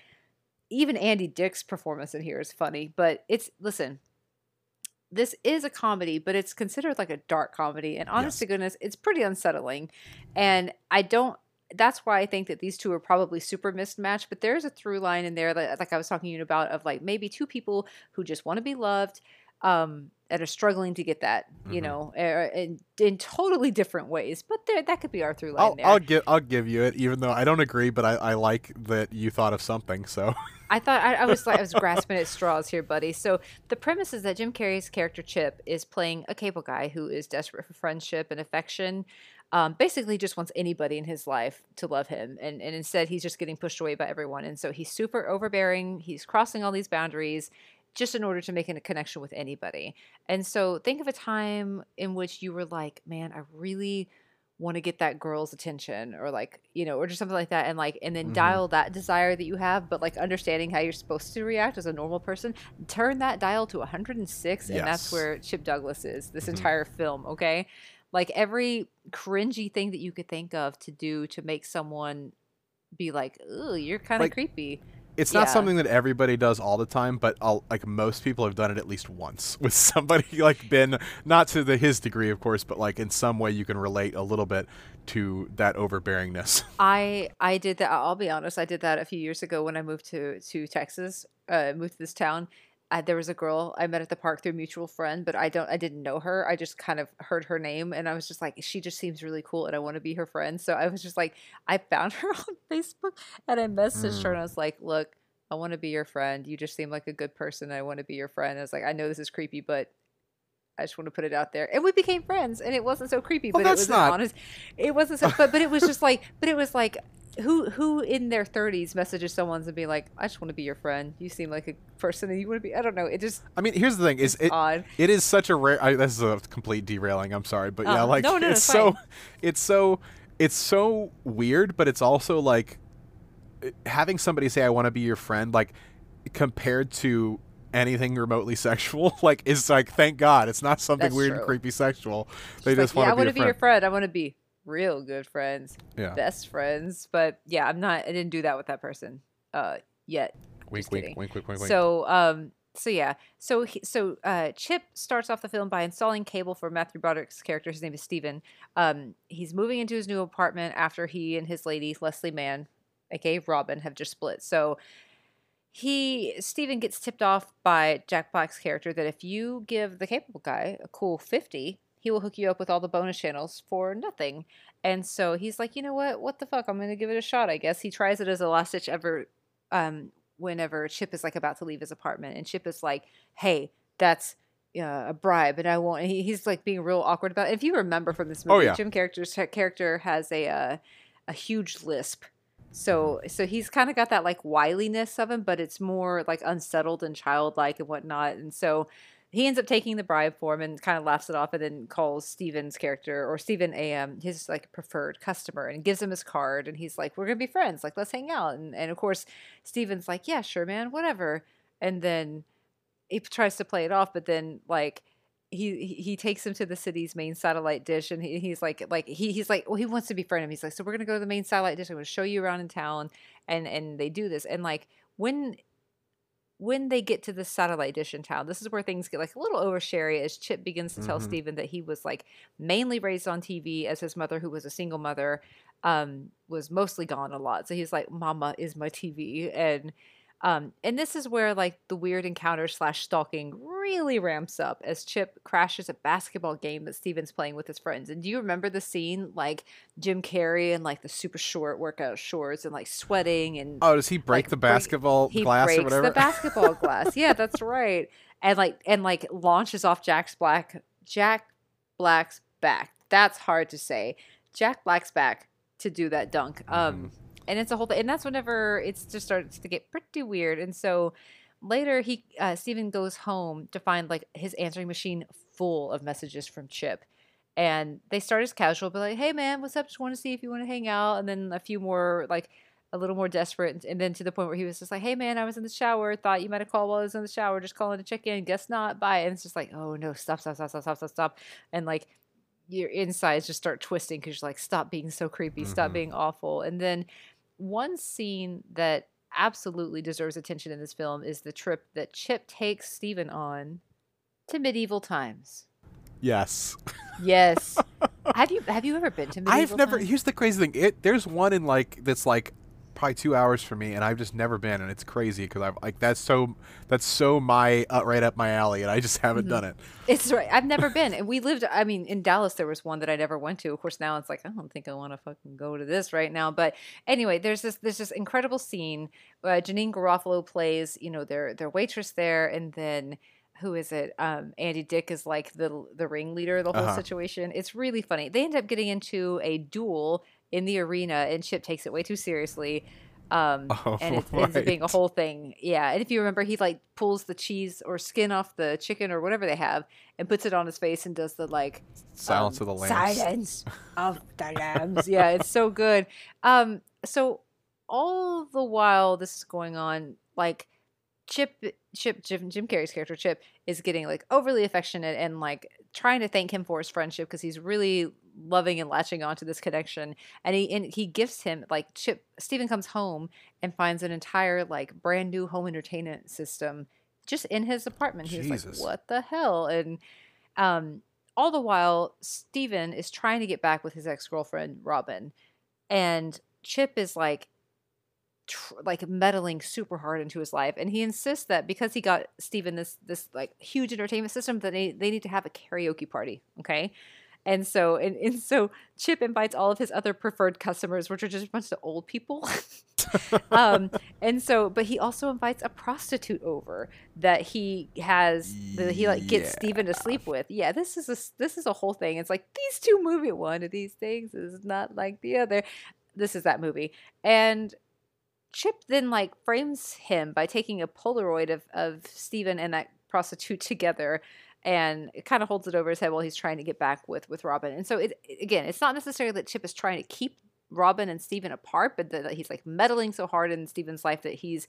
even Andy Dick's performance in here is funny. But it's listen. This is a comedy, but it's considered like a dark comedy, and honest Yes. to goodness, it's pretty unsettling. And I don't. That's why I think that these two are probably super mismatched. But there's a through line in there that, like I was talking to you about, of like maybe two people who just want to be loved, um, and are struggling to get that, you Mhm. know, er, in, in totally different ways. But there, that could be our through line I'll there. I'll give I'll give you it, even though I don't agree, but I, I like that you thought of something. So I thought I, I was like I was grasping at straws here, buddy. So the premise is that Jim Carrey's character Chip is playing a cable guy who is desperate for friendship and affection. Um, basically, just wants anybody in his life to love him, and and instead he's just getting pushed away by everyone. And so he's super overbearing. He's crossing all these boundaries just in order to make a connection with anybody. And so think of a time in which you were like, man, I really want to get that girl's attention or like you know or just something like that and like and then Mhm. dial that desire that you have but like understanding how you're supposed to react as a normal person turn that dial to 106 and that's where chip douglas is this Mhm. entire film okay like every cringy thing that you could think of to do to make someone be like oh you're kind of Like, creepy it's not something that everybody does all the time, but I'll, like most people have done it at least once with somebody like been not to the his degree, of course, but like in some way you can relate a little bit to that overbearingness. I I did that. I'll be honest. I did that a few years ago when I moved to to Texas. Uh, moved to this town. I, there was a girl I met at the park through a mutual friend, but I don't. I didn't know her. I just kind of heard her name, and I was just like, she just seems really cool, and I want to be her friend. So I was just like, I found her on Facebook, and I messaged her, and mm. I was like, look, I want to be your friend. You just seem like a good person. I want to be your friend. I was like, I know this is creepy, but I just want to put it out there. And we became friends, and it wasn't so creepy. Well, but it that's was not- honest. It wasn't so, but but it was just like, but it was like, who who in their thirties messages someone's and be like, I just want to be your friend. You seem like a person, and you want to be. I don't know. It just I mean, here's the thing: is it odd. it is such a rare. I, this is a complete derailing. I'm sorry, but yeah, Uh, like no, no, it's it's so, it's so, it's so weird, but it's also like having somebody say, "I want to be your friend," like compared to anything remotely sexual, like it's like, thank God, it's not something That's weird true. and creepy sexual. They She's just like, yeah, I want want to to be your friend. I want to be real good friends, Yeah. best friends. But yeah, I'm not. I didn't do that with that person uh, yet. Wink, wink, wink, wink, wink, wink. So, um, so yeah, so he, so uh, Chip starts off the film by installing cable for Matthew Broderick's character. His name is Steven. Um, he's moving into his new apartment after he and his lady Leslie Mann, aka Robin, have just split. So he Steven gets tipped off by Jack Black's character that if you give the capable guy a cool fifty, he will hook you up with all the bonus channels for nothing. And so he's like, you know what? What the fuck? I'm gonna give it a shot. I guess he tries it as a last ditch ever. Um, whenever Chip is like about to leave his apartment, and Chip is like, "Hey, that's uh, a bribe, and I won't." He, he's like being real awkward about. It. If you remember from this Oh, movie, yeah. Jim character's character has a uh, a huge lisp. So so he's kind of got that like wiliness of him, but it's more like unsettled and childlike and whatnot. And so he ends up taking the bribe for him and kind of laughs it off and then calls Steven's character or Steven a um, his like preferred customer and gives him his card and he's like, We're gonna be friends, like let's hang out. And and of course Steven's like, Yeah, sure, man, whatever. And then he tries to play it off, but then like he he takes him to the city's main satellite dish and he, he's like like he, he's like well he wants to befriend him. He's like so we're gonna go to the main satellite dish. I'm gonna show you around in town. And and they do this. And like when when they get to the satellite dish in town this is where things get like a little oversharing as chip begins to tell Mhm. steven that he was like mainly raised on tv as his mother who was a single mother um was mostly gone a lot. So he's like mama is my tv and um, and this is where like the weird encounter slash stalking really ramps up as Chip crashes a basketball game that Steven's playing with his friends. And do you remember the scene like Jim Carrey and like the super short workout shorts and like sweating and Oh, does he break like, the break- basketball he glass or whatever? the basketball glass. Yeah, that's right. And like and like launches off Jack's Black Jack Black's back. That's hard to say. Jack Black's back to do that dunk. Um and it's a whole thing and that's whenever it's just starts to get pretty weird. And so later he uh Steven goes home to find like his answering machine full of messages from Chip. And they start as casual, but like, hey man, what's up? Just want to see if you want to hang out. And then a few more like a little more desperate, and- and then to the point where he was just like, "Hey man, I was in the shower. Thought you might have called while I was in the shower. Just calling to check in. Guess not. Bye." And it's just like, "Oh no, stop, stop, stop, stop, stop, stop, stop!" And like your insides just start twisting because you're like, "Stop being so creepy. Stop Mhm. being awful." And then one scene that absolutely deserves attention in this film is the trip that Chip takes Steven on to medieval times. yes. Yes. have you have you ever been to medieval Times? I've never. times? Here's the crazy thing. It there's one in like that's like probably two hours for me, and I've just never been, and it's crazy because I've like that's so that's so my uh, right up my alley, and I just haven't Mm-hmm. done it. It's right. I've never been, and we lived. I mean, in Dallas, there was one that I never went to. Of course, now it's like I don't think I want to fucking go to this right now. But anyway, there's this there's this incredible scene. Uh, Janeane Garofalo plays, you know, their their waitress there, and then who is it? Um, Andy Dick is like the the ringleader of the whole Uh-huh. situation. It's really funny. They end up getting into a duel in the arena, and Chip takes it way too seriously. Um, Oh, and it ends up being a whole thing. Yeah, and if you remember, he like pulls the cheese or skin off the chicken or whatever they have, and puts it on his face and does the like Silence um, of the Lambs. Silence of the lambs. yeah, it's so good. Um, so all the while this is going on, like Chip, Chip, Jim, Jim Carrey's character Chip is getting like overly affectionate and like trying to thank him for his friendship because he's really loving and latching onto this connection. And he and he gifts him like Chip. Steven comes home and finds an entire like brand new home entertainment system just in his apartment. He was Jesus. like, "What the hell?" And um, all the while, Steven is trying to get back with his ex girlfriend, Robin. And Chip is like, tr- like meddling super hard into his life. And he insists that because he got Steven this, this like huge entertainment system, that they, they need to have a karaoke party. Okay. And so, and, and so Chip invites all of his other preferred customers, which are just a bunch of old people. um, and so, but he also invites a prostitute over that he has that he like gets Yeah. Steven to sleep with. Yeah, this is a this is a whole thing. It's like these two movie one of these things is not like the other. This is that movie, and Chip then like frames him by taking a Polaroid of of Steven and that prostitute together. And it kind of holds it over his head while he's trying to get back with with Robin. And so it again, it's not necessarily that Chip is trying to keep Robin and Steven apart, but that he's like meddling so hard in Steven's life that he's,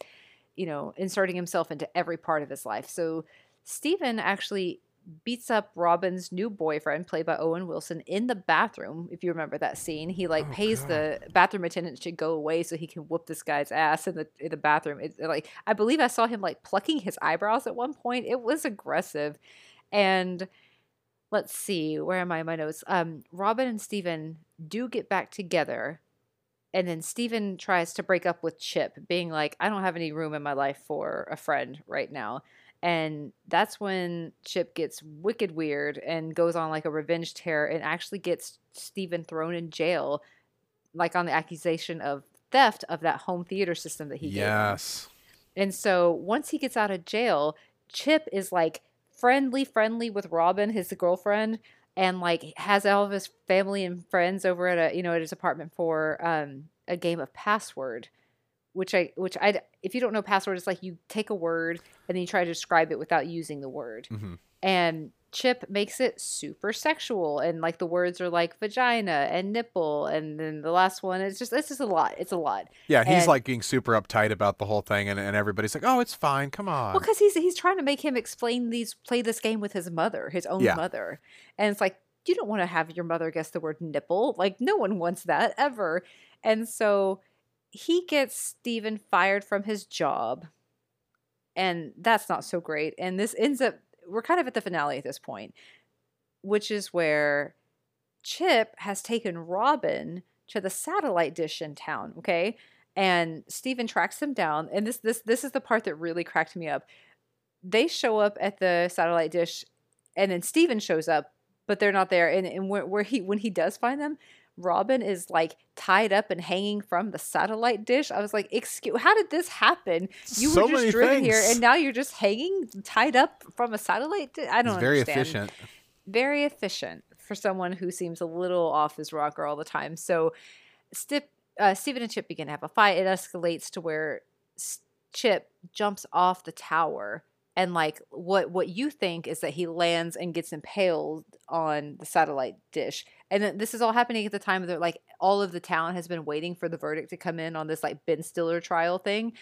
you know, inserting himself into every part of his life. So Steven actually beats up Robin's new boyfriend, played by Owen Wilson, in the bathroom. If you remember that scene, he like Oh, pays God. the bathroom attendant to go away so he can whoop this guy's ass in the in the bathroom. It, like I believe I saw him like plucking his eyebrows at one point. It was aggressive, and let's see where am i in my notes um robin and steven do get back together and then steven tries to break up with chip being like i don't have any room in my life for a friend right now and that's when chip gets wicked weird and goes on like a revenge tear and actually gets steven thrown in jail like on the accusation of theft of that home theater system that he gave him. yes. And so once he gets out of jail, Chip is like friendly, friendly with Robin, his girlfriend, and like has all of his family and friends over at a you know at his apartment for um a game of password. Which I which I if you don't know password, it's like you take a word and then you try to describe it without using the word. Mhm. and Chip makes it super sexual and like the words are like vagina and nipple and then the last one is just it's just a lot. It's a lot. Yeah, he's And- like being super uptight about the whole thing, and, and everybody's like, "Oh, it's fine. Come on." Well, because he's he's trying to make him explain these play this game with his mother, his own Yeah. mother, and it's like you don't want to have your mother guess the word nipple. Like no one wants that ever, and so he gets Steven fired from his job, and that's not so great. And this ends up we're kind of at the finale at this point, which is where Chip has taken Robin to the satellite dish in town, okay? And Steven tracks them down, and this this this is the part that really cracked me up. They show up at the satellite dish, and then Steven shows up, but they're not there. And, and where, where he when he does find them, Robin is like tied up and hanging from the satellite dish. I was like, "Excuse, how did this happen? You So were just driven here, and now you're just hanging, tied up from a satellite. Di- I don't He's very understand efficient. very efficient for someone who seems a little off his rocker all the time. So, Stip, uh, Steven and Chip begin to have a fight. It escalates to where Chip jumps off the tower, and like what what you think is that he lands and gets impaled on the satellite dish. And then this is all happening at the time that like all of the town has been waiting for the verdict to come in on this like Ben Stiller trial thing.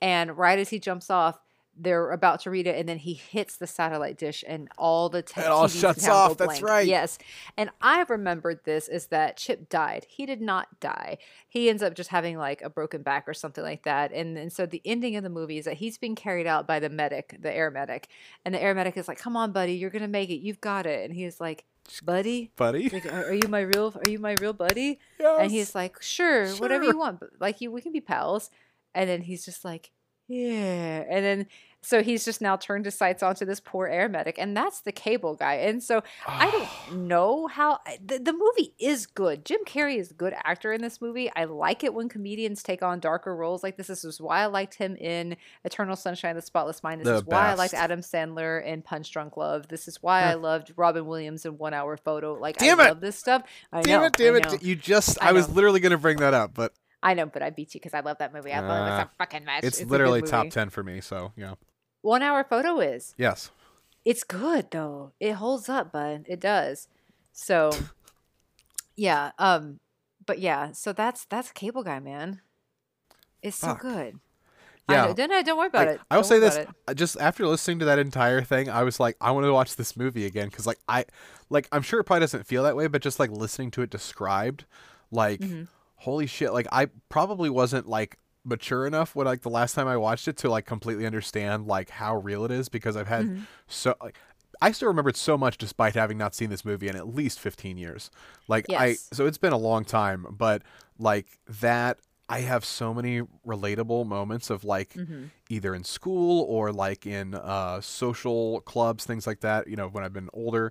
And right as he jumps off, they're about to read it, and then he hits the satellite dish, and all the te- It all TVs shuts off, that's blank. right. Yes, and I remembered this is that Chip died. He did not die. He ends up just having like a broken back or something like that. And and so the ending of the movie is that he's being carried out by the medic, the air medic, and the air medic is like, "Come on, buddy, you're gonna make it. You've got it." And he's like, "Buddy." Buddy. Like, are you my real? Are you my real buddy? Yes. And he's like, sure, whatever you want. Like you, we can be pals. And then he's just like, yeah. And then so he's just now turned his sights onto this poor air medic, and that's the cable guy. And so I don't ah. know how the, the movie is good. Jim Carrey is a good actor in this movie. I like it when comedians take on darker roles like this. This is why I liked him in Eternal Sunshine of the Spotless Mind. This The is why I liked. Adam Sandler in Punch Drunk Love. This is why I loved Robin Williams in One Hour Photo. Like Damn I it! love this stuff. I Damn know. it! Damn it! You just. I I, was literally gonna bring that up, but I know, but I beat you because I love that movie. I love it Uh, so fucking much. it's, a good literally top ten for me. So yeah. One hour photo is. Yes. It's good though. It holds up, bud. It does. So yeah, um but yeah, so that's that's Cable Guy, man. It's so Fuck. good. Yeah. I. Don't, no, don't worry about Like, it. I will say this: just after listening to that entire thing, I was like, I want to watch this movie again because, like, I, like, I'm sure it probably doesn't feel that way, but just like listening to it described, like, Mm-hmm. Holy shit! Like, I probably wasn't like mature enough when like the last time I watched it to like completely understand like how real it is because I've had Mm-hmm. so like. I still remember it so much despite having not seen this movie in at least 15 years. Like I so it's been a long time, but like that I have so many relatable moments of like Mm-hmm. either in school or like in uh social clubs, things like that, you know, when I've been older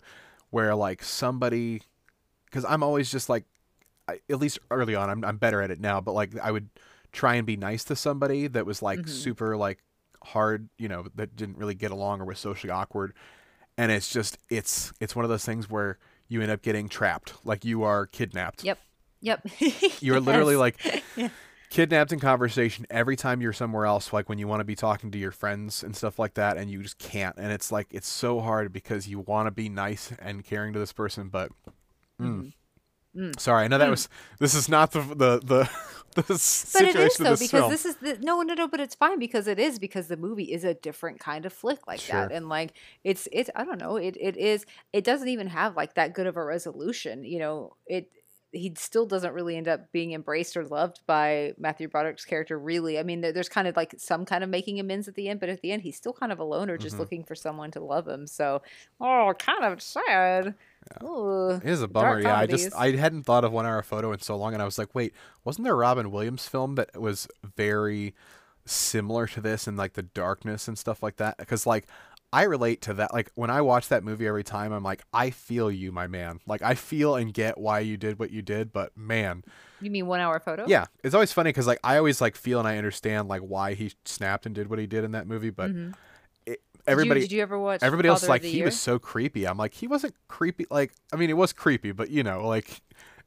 where like somebody cuz I'm always just like I, at least early on I'm I'm better at it now, but like I would try and be nice to somebody that was like super like hard, you know, that didn't really get along or was socially awkward and it's just it's it's one of those things where you end up getting trapped like you are kidnapped Yep. Yep. you're literally Yes. like kidnapped in conversation every time you're somewhere else like when you want to be talking to your friends and stuff like that and you just can't and it's like it's so hard because you want to be nice and caring to this person but mm. Sorry i know that was this is not the the the, the But situation it is though because film. this is the no no no but it's fine because it is because the movie is a different kind of flick like Sure. that and like it's it's I don't know it it is it doesn't even have like that good of a resolution you know? It he still doesn't really end up being embraced or loved by Matthew Broderick's character really. I mean there's kind of like some kind of making amends at the end but at the end he's still kind of alone or Mm-hmm. just looking for someone to love him. So oh kind of sad Ooh, It is a bummer. Yeah, I just. I hadn't thought of one hour photo in so long, and I was like, wait, wasn't there a Robin Williams film that was very similar to this and like the darkness and stuff like that? Because like I relate to that. Like when I watch that movie every time, I'm like, I feel you, my man. Like I feel and get why you did what you did, but man, you mean one hour photo yeah, it's always funny because like I always like feel and I understand like why he snapped and did what he did in that movie, but. Mm-hmm. It, Did you- everybody did you, ever watch everybody else Father of like he Year? was so creepy i'm like he wasn't creepy like i mean it was creepy but you know like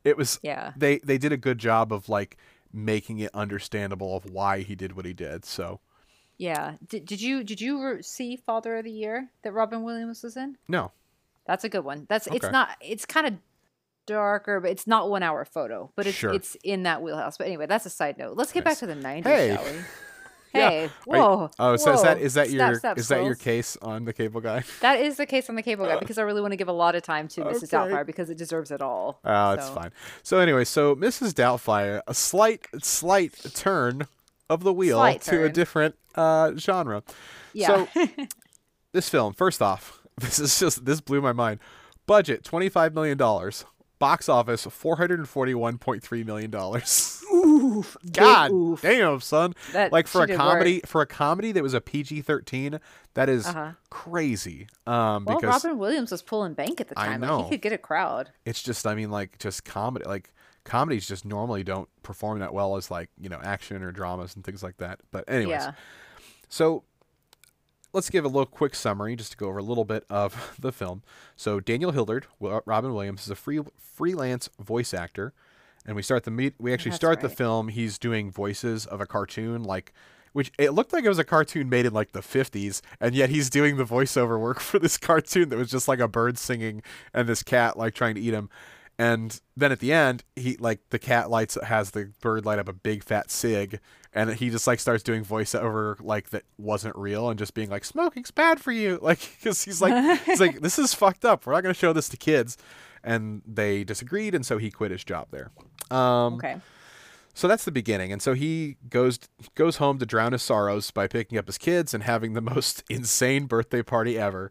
it was Yeah. they they did a good job of like making it understandable of why he did what he did so Yeah. Did, did you did you see Father of the Year that Robin Williams was in? No. That's a good one. That's it's not it's kind of darker, but it's not one hour photo, but it's Sure. it's in that wheelhouse. But anyway, that's a side note. Let's get Nice. back to the '90s, Hey. shall we? Yeah. Hey, you- whoa! Oh, so is that is that your snap, is that your case on the cable guy? That is the case on the cable guy because I really want to give a lot of time to Mrs. Okay. Doubtfire because it deserves it all. Oh, it's So, fine. So anyway, so Mrs. Doubtfire, a slight slight turn of the wheel Slight to a different uh, genre. Yeah. So this film, first off, this is just this blew my mind. Budget twenty five million dollars. Box office four hundred and forty one point three million dollars. Oof, God oof. damn, son! That- like for a did work. comedy, for a comedy that was a PG thirteen, that is Uh-huh. crazy. Um, Well, because Robin Williams was pulling bank at the I time. Like, he could get a crowd. it's just i mean like just comedy like comedies just normally don't perform that well as like you know action or dramas and things like that but anyways Yeah. so let's give a little quick summary just to go over a little bit of the film so daniel hillard robin williams is a free freelance voice actor and we start the meet we actually That's start the film he's doing voices of a cartoon like which it looked like it was a cartoon made in like the 50s and yet he's doing the voiceover work for this cartoon that was just like a bird singing and this cat like trying to eat him. And then at the end he like the cat lights has the bird light up a big fat cig and he just like starts doing voiceover like that wasn't real and just being like smoking's bad for you. Like because he's like he's like this is fucked up. We're not going to show this to kids and they disagreed and so he quit his job there um Okay. so that's the beginning, and so he goes goes home to drown his sorrows by picking up his kids and having the most insane birthday party ever.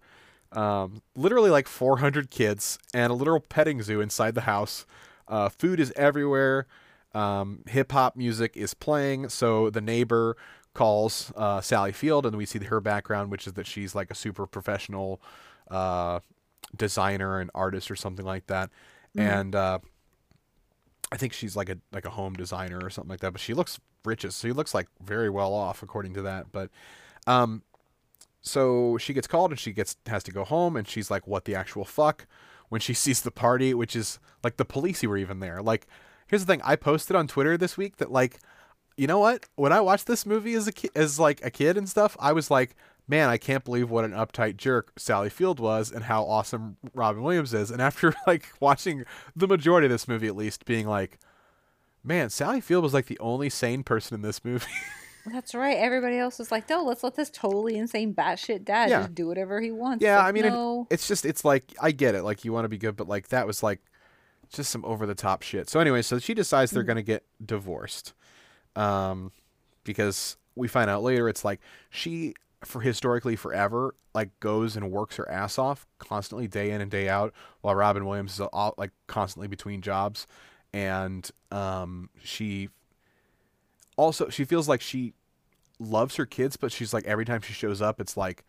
Um, literally like 400 kids and a literal petting zoo inside the house. Uh, food is everywhere. Um, Hip hop music is playing. So the neighbor calls uh, Sally Field, and we see her background, which is that she's like a super professional uh, designer and artist or something like that. And uh, I think she's like a like a home designer or something like that. But she looks rich as she looks like very well off according to that. But um, so she gets called and she gets has to go home and she's like, "What the actual fuck?" When she sees the party, which is like the police were even there. Like, here's the thing: I posted on Twitter this week that like, you know what? When I watched this movie as a ki- as like a kid and stuff, I was like, man, I can't believe what an uptight jerk Sally Field was and how awesome Robin Williams is. And after like watching the majority of this movie, at least, being like, man, Sally Field was like the only sane person in this movie. That's right. Everybody else was like, no, let's let this totally insane batshit dad Yeah. just do whatever he wants. Yeah, Like, I mean, it- it's just it's like I get it, like you want to be good, but like that was like just some over the top shit. So anyway, so she decides they're gonna get divorced, um, because we find out later it's like she for historically forever like goes and works her ass off constantly day in and day out, while Robin Williams is all, like constantly between jobs, and um she also she feels like she loves her kids, but she's like every time she shows up, it's like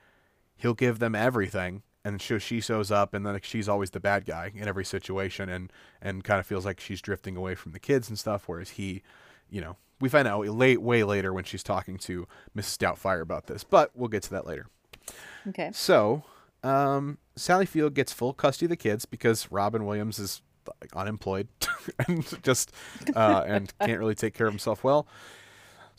he'll give them everything. And so she shows up and then like, she's always the bad guy in every situation and and kind of feels like she's drifting away from the kids and stuff whereas he you know we find out late way later when she's talking to mrs doubtfire about this but we'll get to that later okay. so um, sally field gets full custody of the kids because robin williams is like, unemployed and just uh, and can't really take care of himself well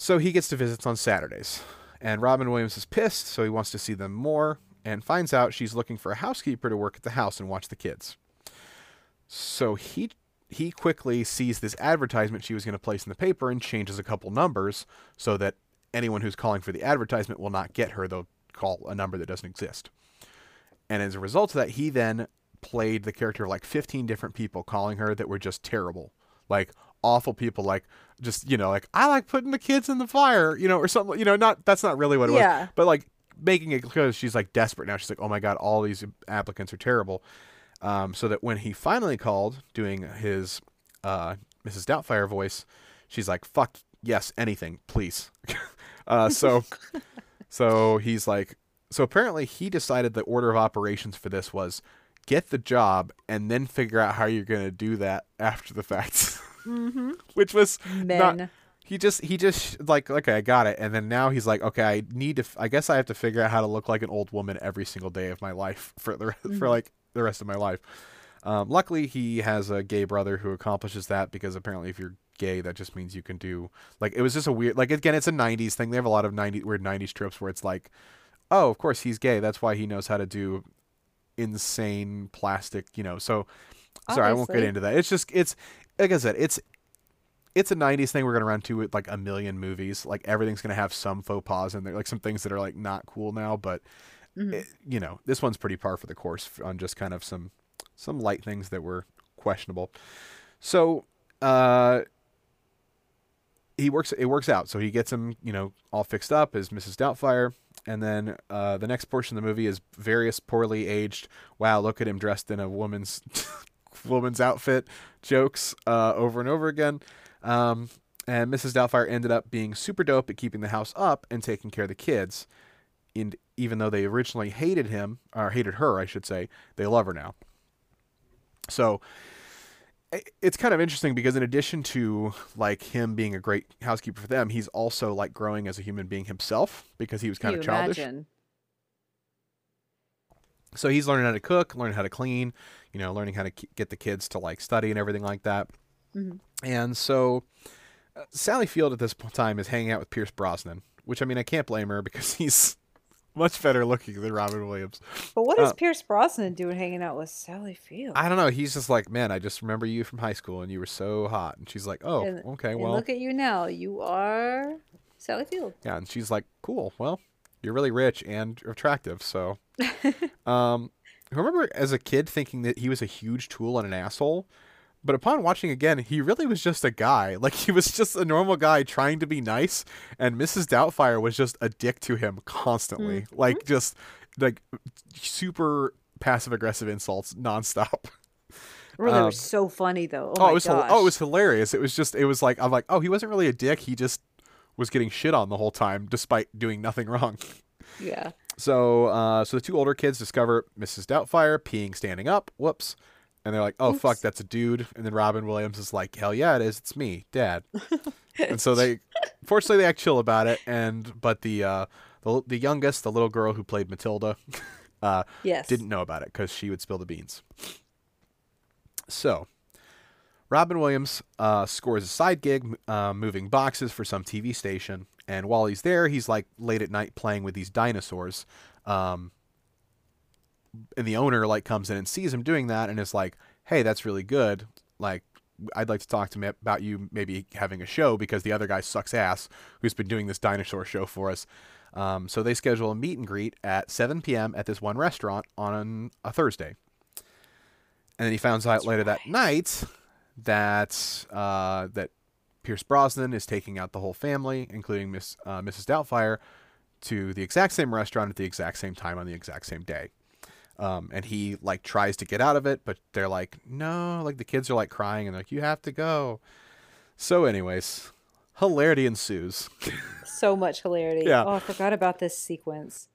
so he gets to visits on Saturdays. And Robin Williams is pissed, so he wants to see them more and finds out she's looking for a housekeeper to work at the house and watch the kids. So he he quickly sees this advertisement she was going to place in the paper and changes a couple numbers so that anyone who's calling for the advertisement will not get her. They'll call a number that doesn't exist. And as a result of that, he then played the character of like 15 different people calling her that were just terrible. Like awful people like just, you know, like I like putting the kids in the fire, you know, or something, you know, not that's not really what it Yeah. was, but like making it because she's like desperate now. She's like, "Oh my god, all these applicants are terrible." Um, so that when he finally called doing his uh, Mrs. Doubtfire voice, she's like, "Fuck yes, anything, please." uh, so, so he's like, so apparently he decided the order of operations for this was get the job and then figure out how you're going to do that after the fact, which was not. He just he just like okay I got it and then now he's like okay I need to f- I guess I have to figure out how to look like an old woman every single day of my life for the for like the rest of my life. Um, luckily he has a gay brother who accomplishes that because apparently if you're gay, that just means you can do like it was just a weird like again it's a '90s thing. They have a lot of '90s weird '90s tropes where it's like, oh, of course he's gay. That's why he knows how to do insane plastic, you know. So sorry, I won't get into that. It's just it's like I said, it's it's a '90s thing. We're gonna run to with like a million movies. Like everything's gonna have some faux pas in there, like some things that are like not cool now, but it- you know, this one's pretty par for the course on just kind of some some light things that were questionable. So uh, he works. It works out. So he gets him, you know, all fixed up as Mrs. Doubtfire, and then uh, the next portion of the movie is various poorly aged. Wow, look at him dressed in a woman's woman's outfit. Jokes uh, over and over again. Um, and Mrs. Doubtfire ended up being super dope at keeping the house up and taking care of the kids. And even though they originally hated him or hated her, I should say, they love her now. So it's kind of interesting because in addition to like him being a great housekeeper for them, he's also like growing as a human being himself because he was kind of childish. imagine? So he's learning how to cook, learning how to clean, you know, learning how to get the kids to like study and everything like that. Mhm. And so uh, Sally Field at this time is hanging out with Pierce Brosnan, which I mean I can't blame her because he's much better looking than Robin Williams. But what is Uh, Pierce Brosnan doing hanging out with Sally Field? I don't know. He's just like, man, I just remember you from high school and you were so hot. And she's like, oh, And- okay, and well, look at you now. You are Sally Field. yeah. And she's like, cool. Well, you're really rich and attractive. So, um, I remember as a kid thinking that he was a huge tool and an asshole. But upon watching again, he really was just a guy. Like he was just a normal guy trying to be nice, and Mrs. Doubtfire was just a dick to him constantly. Like just like super passive aggressive insults nonstop. Oh, they Um, were so funny though. Oh, Oh, my it was oh, it was hilarious. It was just it was like I'm like, oh, he wasn't really a dick. He just was getting shit on the whole time despite doing nothing wrong. yeah. So, uh, so the two older kids discover Mrs. Doubtfire peeing standing up. Whoops. And they're like, "Oh fuck, that's a dude." And then Robin Williams is like, "Hell yeah, it is. It's me, Dad." and so they, fortunately, they act chill about it. And but the uh, the the youngest, the little girl who played Matilda, uh, Yes. didn't know about it because she would spill the beans. So, Robin Williams uh, scores a side gig uh, moving boxes for some TV station, and while he's there, he's like late at night playing with these dinosaurs. Um, and the owner like comes in and sees him doing that, and is like, "Hey, that's really good. Like, I'd like to talk to me about you maybe having a show because the other guy sucks ass who's been doing this dinosaur show for us." Um, so they schedule a meet and greet at 7 p.m. at this one restaurant on a Thursday. And then he finds out later that night that uh, that Pierce Brosnan is taking out the whole family, including Miss uh, Mrs. Doubtfire, to the exact same restaurant at the exact same time on the exact same day. Um, and he like tries to get out of it, but they're like, no, like the kids are like crying and they're like, you have to go. So, anyways, hilarity ensues. So much hilarity. Yeah. Oh, I forgot about this sequence.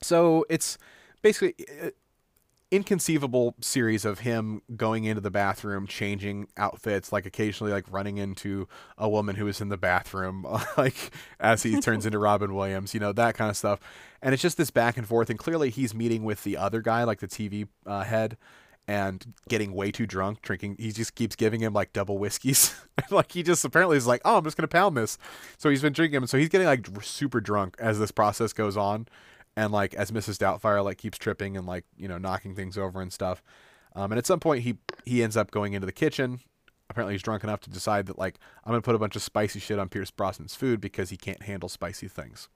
So it's basically uh, inconceivable series of him going into the bathroom, changing outfits, like occasionally like running into a woman who is in the bathroom, like as he turns into Robin Williams, you know that kind of stuff. And it's just this back and forth. And clearly he's meeting with the other guy, like the TV uh, head. And getting way too drunk, drinking. He just keeps giving him like double whiskeys. like he just apparently is like, oh, I'm just gonna pound this. So he's been drinking them. So he's getting like super drunk as this process goes on and like as Mrs. Doubtfire like keeps tripping and like you know knocking things over and stuff. Um, and at some point he he ends up going into the kitchen. Apparently he's drunk enough to decide that like I'm gonna put a bunch of spicy shit on Pierce Brosnan's food because he can't handle spicy things.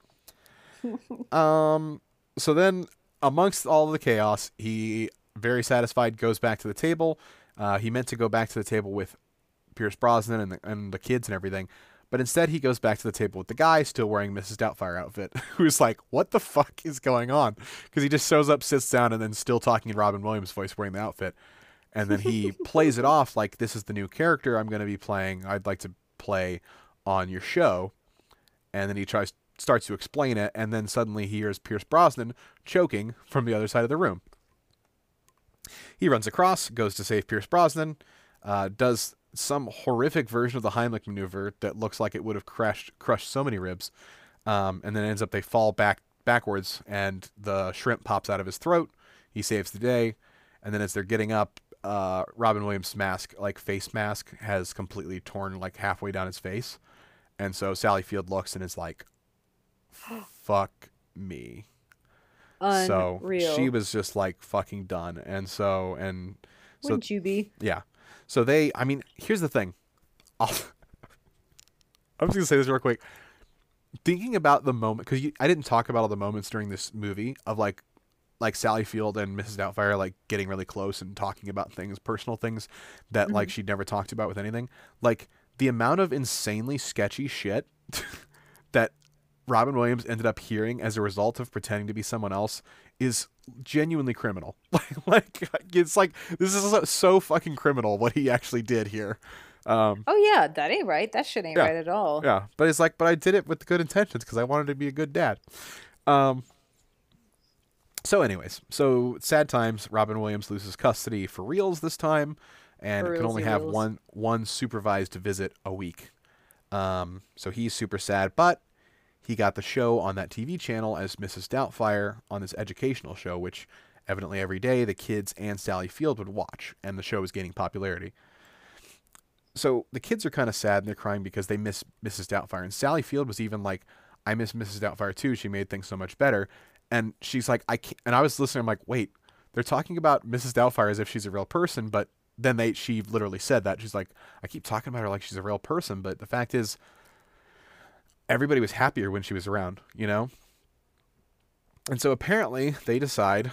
um. So then amongst all of the chaos, he very satisfied goes back to the table. Uh, he meant to go back to the table with Pierce Brosnan and the, and the kids and everything. But instead, he goes back to the table with the guy still wearing Mrs. Doubtfire outfit, who's like, "What the fuck is going on?" Because he just shows up, sits down, and then still talking in Robin Williams' voice, wearing the outfit, and then he plays it off like, "This is the new character I'm going to be playing. I'd like to play on your show," and then he tries starts to explain it, and then suddenly he hears Pierce Brosnan choking from the other side of the room. He runs across, goes to save Pierce Brosnan, uh, does some horrific version of the Heimlich maneuver that looks like it would have crushed crushed so many ribs, um, and then ends up they fall back backwards, and the shrimp pops out of his throat. He saves the day, and then as they're getting up, uh, Robin Williams' mask, like face mask, has completely torn like halfway down his face, and so Sally Field looks and is like, "Fuck me." So she was just like fucking done, and so and so Wouldn't you be? yeah. So they, I mean, here's the thing. I'm just gonna say this real quick. Thinking about the moment, because I didn't talk about all the moments during this movie of like, like Sally Field and Mrs. Doubtfire like getting really close and talking about things, personal things that like mm-hmm. she'd never talked about with anything. Like the amount of insanely sketchy shit that Robin Williams ended up hearing as a result of pretending to be someone else is genuinely criminal. like it's like this is so, fucking criminal what he actually did here. Um, Oh yeah, that ain't right. That shit ain't Yeah. right at all. yeah, but it's like, but I did it with good intentions because I wanted to be a good dad. Um. So, anyways, so sad times. Robin Williams loses custody for reals this time, and can only have one one supervised visit a week. Um. So he's super sad, but he got the show on that TV channel as Mrs. Doubtfire on this educational show, which evidently every day the kids and Sally Field would watch, and the show was gaining popularity so the kids are kind of sad and they're crying because they miss Mrs. Doubtfire. And Sally Field was even like, I miss Mrs. Doubtfire too. She made things so much better. And she's like, I can't. And I was listening. I'm like, wait, they're talking about Mrs. Doubtfire as if she's a real person, but then they she literally said that she's like, I keep talking about her like she's a real person, but the fact is, everybody was happier when she was around, you know. And so apparently they decide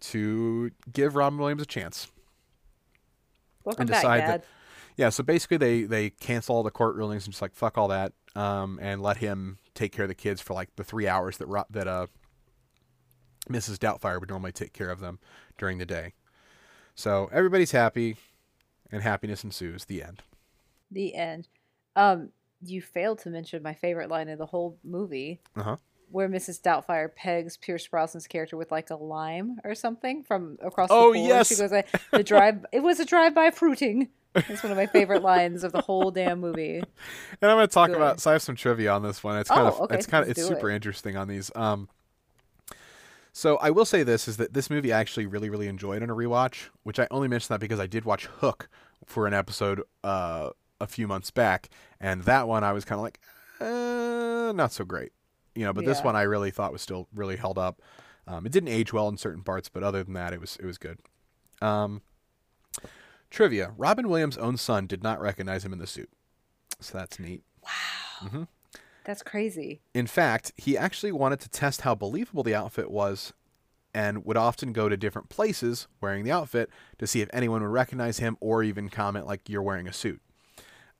to give Robin Williams a chance Welcome and back, decide Dad. that yeah so basically they they cancel all the court rulings and just like fuck all that um and let him take care of the kids for like the three hours that Ro- that uh mrs doubtfire would normally take care of them during the day so everybody's happy and happiness ensues the end The end. Um, you failed to mention my favorite line in the whole movie, uh-huh where Mrs. Doubtfire pegs Pierce Brosnan's character with like a lime or something from across Oh, the pool. yes. She goes like the drive. it was a drive-by fruiting. It's one of my favorite lines of the whole damn movie. and i'm going to talk Good. about so i have some trivia on this one it's kind Oh, of okay, it's kind of let's it's super it. interesting on these um so I will say this is that this movie I actually really really enjoyed on a rewatch, which I only mention that because I did watch Hook for an episode uh, a few months back, and that one I was kind of like, uh, not so great, you know. But this one I really thought was still really held up. Um, it didn't age well in certain parts, but other than that, it was it was good. Um, trivia: Robin Williams' own son did not recognize him in the suit, so that's neat. Wow. That's crazy. In fact, he actually wanted to test how believable the outfit was and would often go to different places wearing the outfit to see if anyone would recognize him or even comment like you're wearing a suit.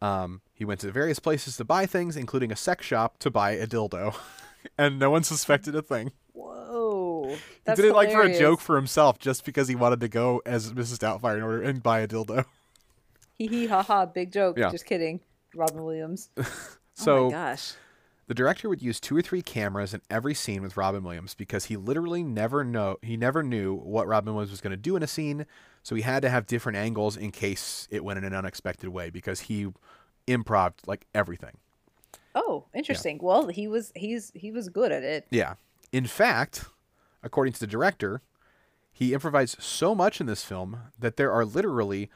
Um, he went to various places to buy things, including a sex shop to buy a dildo, and no one suspected a thing. Whoa. That's he did it like for a joke for himself, just because he wanted to go as Mrs. Doubtfire in order and buy a dildo. Hee hee ha ha. Big joke. Yeah. Just kidding. Robin Williams. So oh my gosh. The director would use two or three cameras in every scene with Robin Williams because he literally never know he never knew what Robin Williams was going to do in a scene, so he had to have different angles in case it went in an unexpected way because he improv like everything. Oh, interesting. Well, he was he's he was good at it. Yeah. In fact, according to the director, he improvised so much in this film that there are literally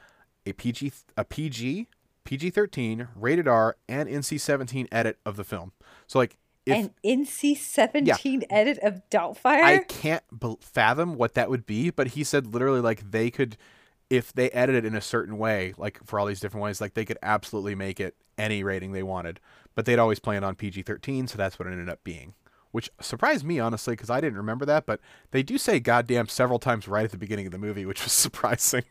a PG a PG, PG-13, rated R, and NC-17 edit of the film. So like if An NC seventeen edit of Doubtfire. I can't bel fathom what that would be, but he said literally like they could, if they edited it in a certain way, like for all these different ways, like they could absolutely make it any rating they wanted. But they'd always planned on PG 13, so that's what it ended up being. Which surprised me, honestly, because I didn't remember that. But they do say goddamn several times right at the beginning of the movie, which was surprising.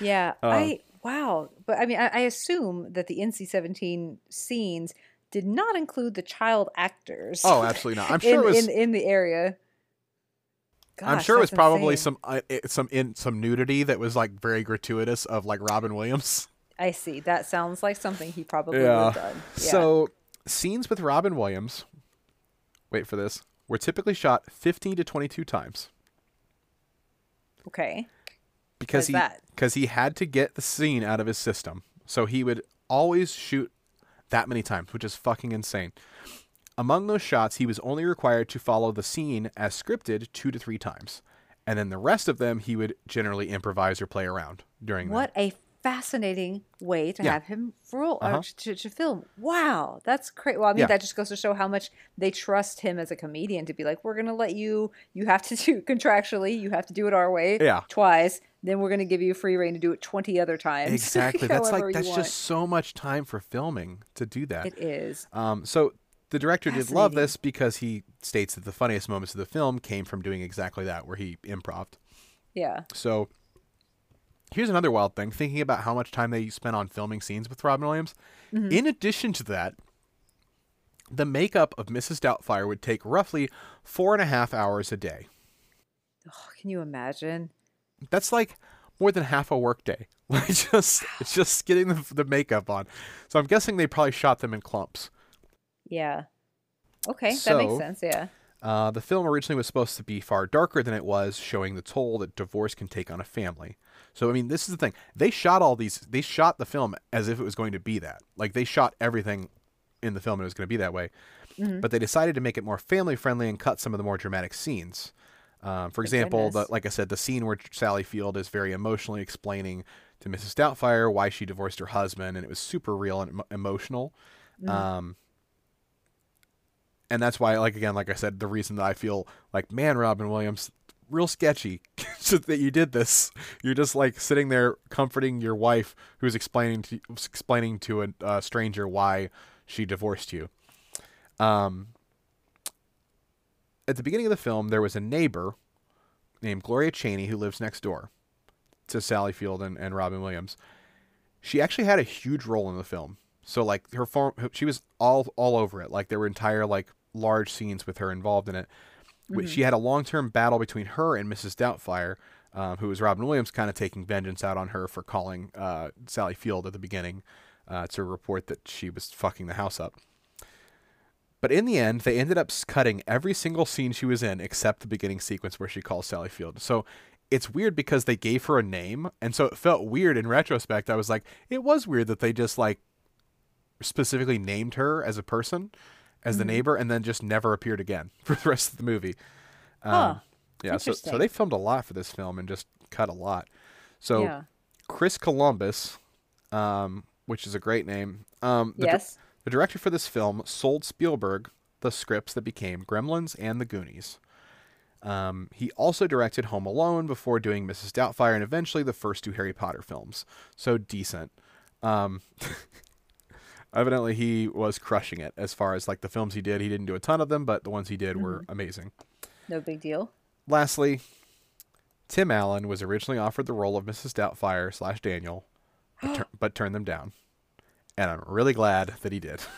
Yeah, Uh, I wow. But I mean, I, I assume that the NC seventeen scenes did not include the child actors. Oh, absolutely not. I'm sure in, it was. in in the area. I'm sure it was probably insane. some uh, some in some nudity that was like very gratuitous of like Robin Williams. I see. That sounds like something he probably would have done. Yeah. So scenes with Robin Williams, wait for this, were typically shot 15 to 22 times okay. because Why's he that? because he had to get the scene out of his system. So he would always shoot that many times, which is fucking insane. Among those shots, he was only required to follow the scene as scripted two to three times. and then the rest of them he would generally improvise or play around during What a fascinating way to Yeah. have him roll Uh-huh. or to, to film. Wow, that's great. Well, I mean, Yeah. that just goes to show how much they trust him as a comedian to be like, we're gonna let you. You have to do contractually. You have to do it our way. Yeah. Twice. Then we're gonna give you free reign to do it twenty other times. Exactly. That's like that's just so much time for filming to do that. It is. Um, so the director did love this because he states that the funniest moments of the film came from doing exactly that, where he improved. Yeah. So here's another wild thing: thinking about how much time they spent on filming scenes with Robin Williams. Mm-hmm. In addition to that, the makeup of Mrs. Doubtfire would take roughly four and a half hours a day. Oh, can you imagine? That's like more than half a workday. Like just it's just getting the, the makeup on. So I'm guessing they probably shot them in clumps. Yeah. Okay, that makes sense. Yeah. Uh, the film originally was supposed to be far darker than it was, showing the toll that divorce can take on a family. So I mean, this is the thing. They shot all these. They shot the film as if it was going to be that. Like they shot everything in the film and it was going to be that way. But they decided to make it more family friendly and cut some of the more dramatic scenes. Um, for example, the, like I said, the scene where Sally Field is very emotionally explaining to Mrs. Doubtfire why she divorced her husband, and it was super real and emo- emotional. Um, and that's why, like again, like I said, the reason that I feel like, man, Robin Williams, real sketchy that you did this. You're just like sitting there comforting your wife who's explaining to explaining to a uh, stranger why she divorced you. Um, at the beginning of the film, there was a neighbor named Gloria Chaney who lives next door to Sally Field and, and Robin Williams. She actually had a huge role in the film. So like her form, she was all all over it. Like there were entire like large scenes with her involved in it. Wh- She had a long term battle between her and Mrs. Doubtfire, um, who was Robin Williams, kind of taking vengeance out on her for calling uh, Sally Field at the beginning uh, to report that she was fucking the house up. But in the end, they ended up cutting every single scene she was in except the beginning sequence where she calls Sally Field. So it's weird because they gave her a name, and so it felt weird in retrospect. I was like, it was weird that they just like specifically named her as a person, as the neighbor, and then just never appeared again for the rest of the movie. Um, Huh. Yeah, so so they filmed a lot for this film and just cut a lot. So yeah. Chris Columbus, um, which is a great name. Um, Yes. The director for this film sold Spielberg the scripts that became Gremlins and The Goonies. Um, he also directed Home Alone before doing Mrs. Doubtfire and eventually the first two Harry Potter films. So decent. Um, evidently, he was crushing it as far as like the films he did. He didn't do a ton of them, but the ones he did were amazing. No big deal. Lastly, Tim Allen was originally offered the role of Mrs. Doubtfire slash Daniel, but, tur- but turned them down. And I'm really glad that he did.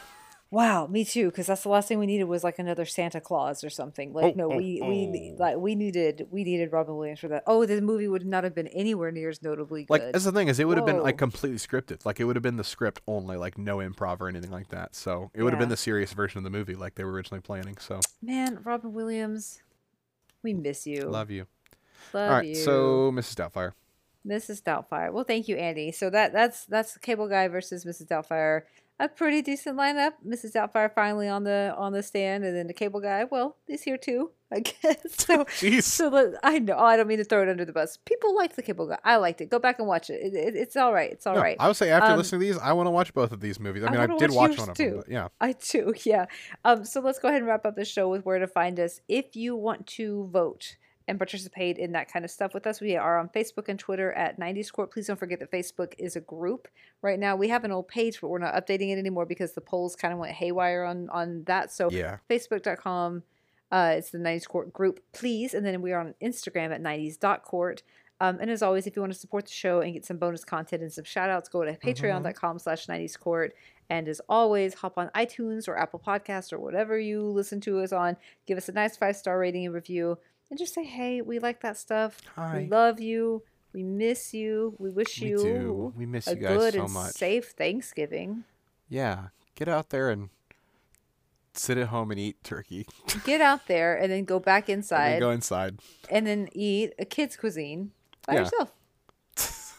Wow, me too. Because that's the last thing we needed was like another Santa Claus or something. Like, Oh, no, oh, we we oh. like we needed we needed Robin Williams for that. Oh, the movie would not have been anywhere near as notably good. Like that's the thing is, it would have been like completely scripted. Like it would have been the script only, like no improv or anything like that. So it would have been the serious version of the movie, like they were originally planning. So Man, Robin Williams, we miss you. love you. Love All right, you. so Mrs. Doubtfire. Mrs. Doubtfire. Well, thank you, Andy. So that that's that's Cable Guy versus Mrs. Doubtfire. A pretty decent lineup. Mrs. Doubtfire finally on the on the stand, and then the Cable Guy. Well, he's here too, I guess. So Jeez. so let, I know I don't mean to throw it under the bus. People like the Cable Guy. I liked it. Go back and watch it. it, it it's all right. It's all No, right. I would say after Um, listening to these, I want to watch both of these movies. I I mean, I, wanna did watch one of them, too. but yeah. I do, yeah. Um, so let's go ahead and wrap up the show with where to find us. If you want to vote and participate in that kind of stuff with us, we are on Facebook and Twitter at 90s Court. Please don't forget that Facebook is a group. Right now, we have an old page, but we're not updating it anymore because the polls kind of went haywire on on that. So Yeah. facebook.com. Uh, it's the 90s Court group, please. And then we are on Instagram at 90s.court. Um, and as always, if you want to support the show and get some bonus content and some shout outs, go to patreon.com slash 90s court. And as always, hop on iTunes or Apple Podcasts or whatever you listen to us on. Give us a nice five star rating and review. And just say, hey, we like that stuff. Hi. We love you. We miss you. We wish We you do. We miss a you guys good so and much. safe Thanksgiving. Yeah. Get out there and sit at home and eat turkey. Get out there and then go back inside. go inside. and then eat a kid's cuisine by Yeah. yourself.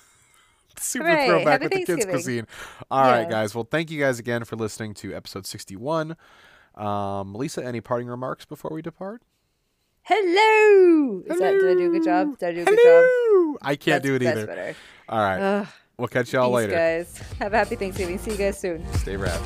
Super Hooray, throwback with the kids' cuisine. All right, Yeah. guys. Well, thank you guys again for listening to episode 61. Um, Lisa, any parting remarks before we depart? Hello. Is that did I do a good job? Did I do a good job? I can't That's- do it that's either. better. All right. Ugh, we'll catch y'all peace, later. guys. Have a happy Thanksgiving. See you guys soon. Stay rad.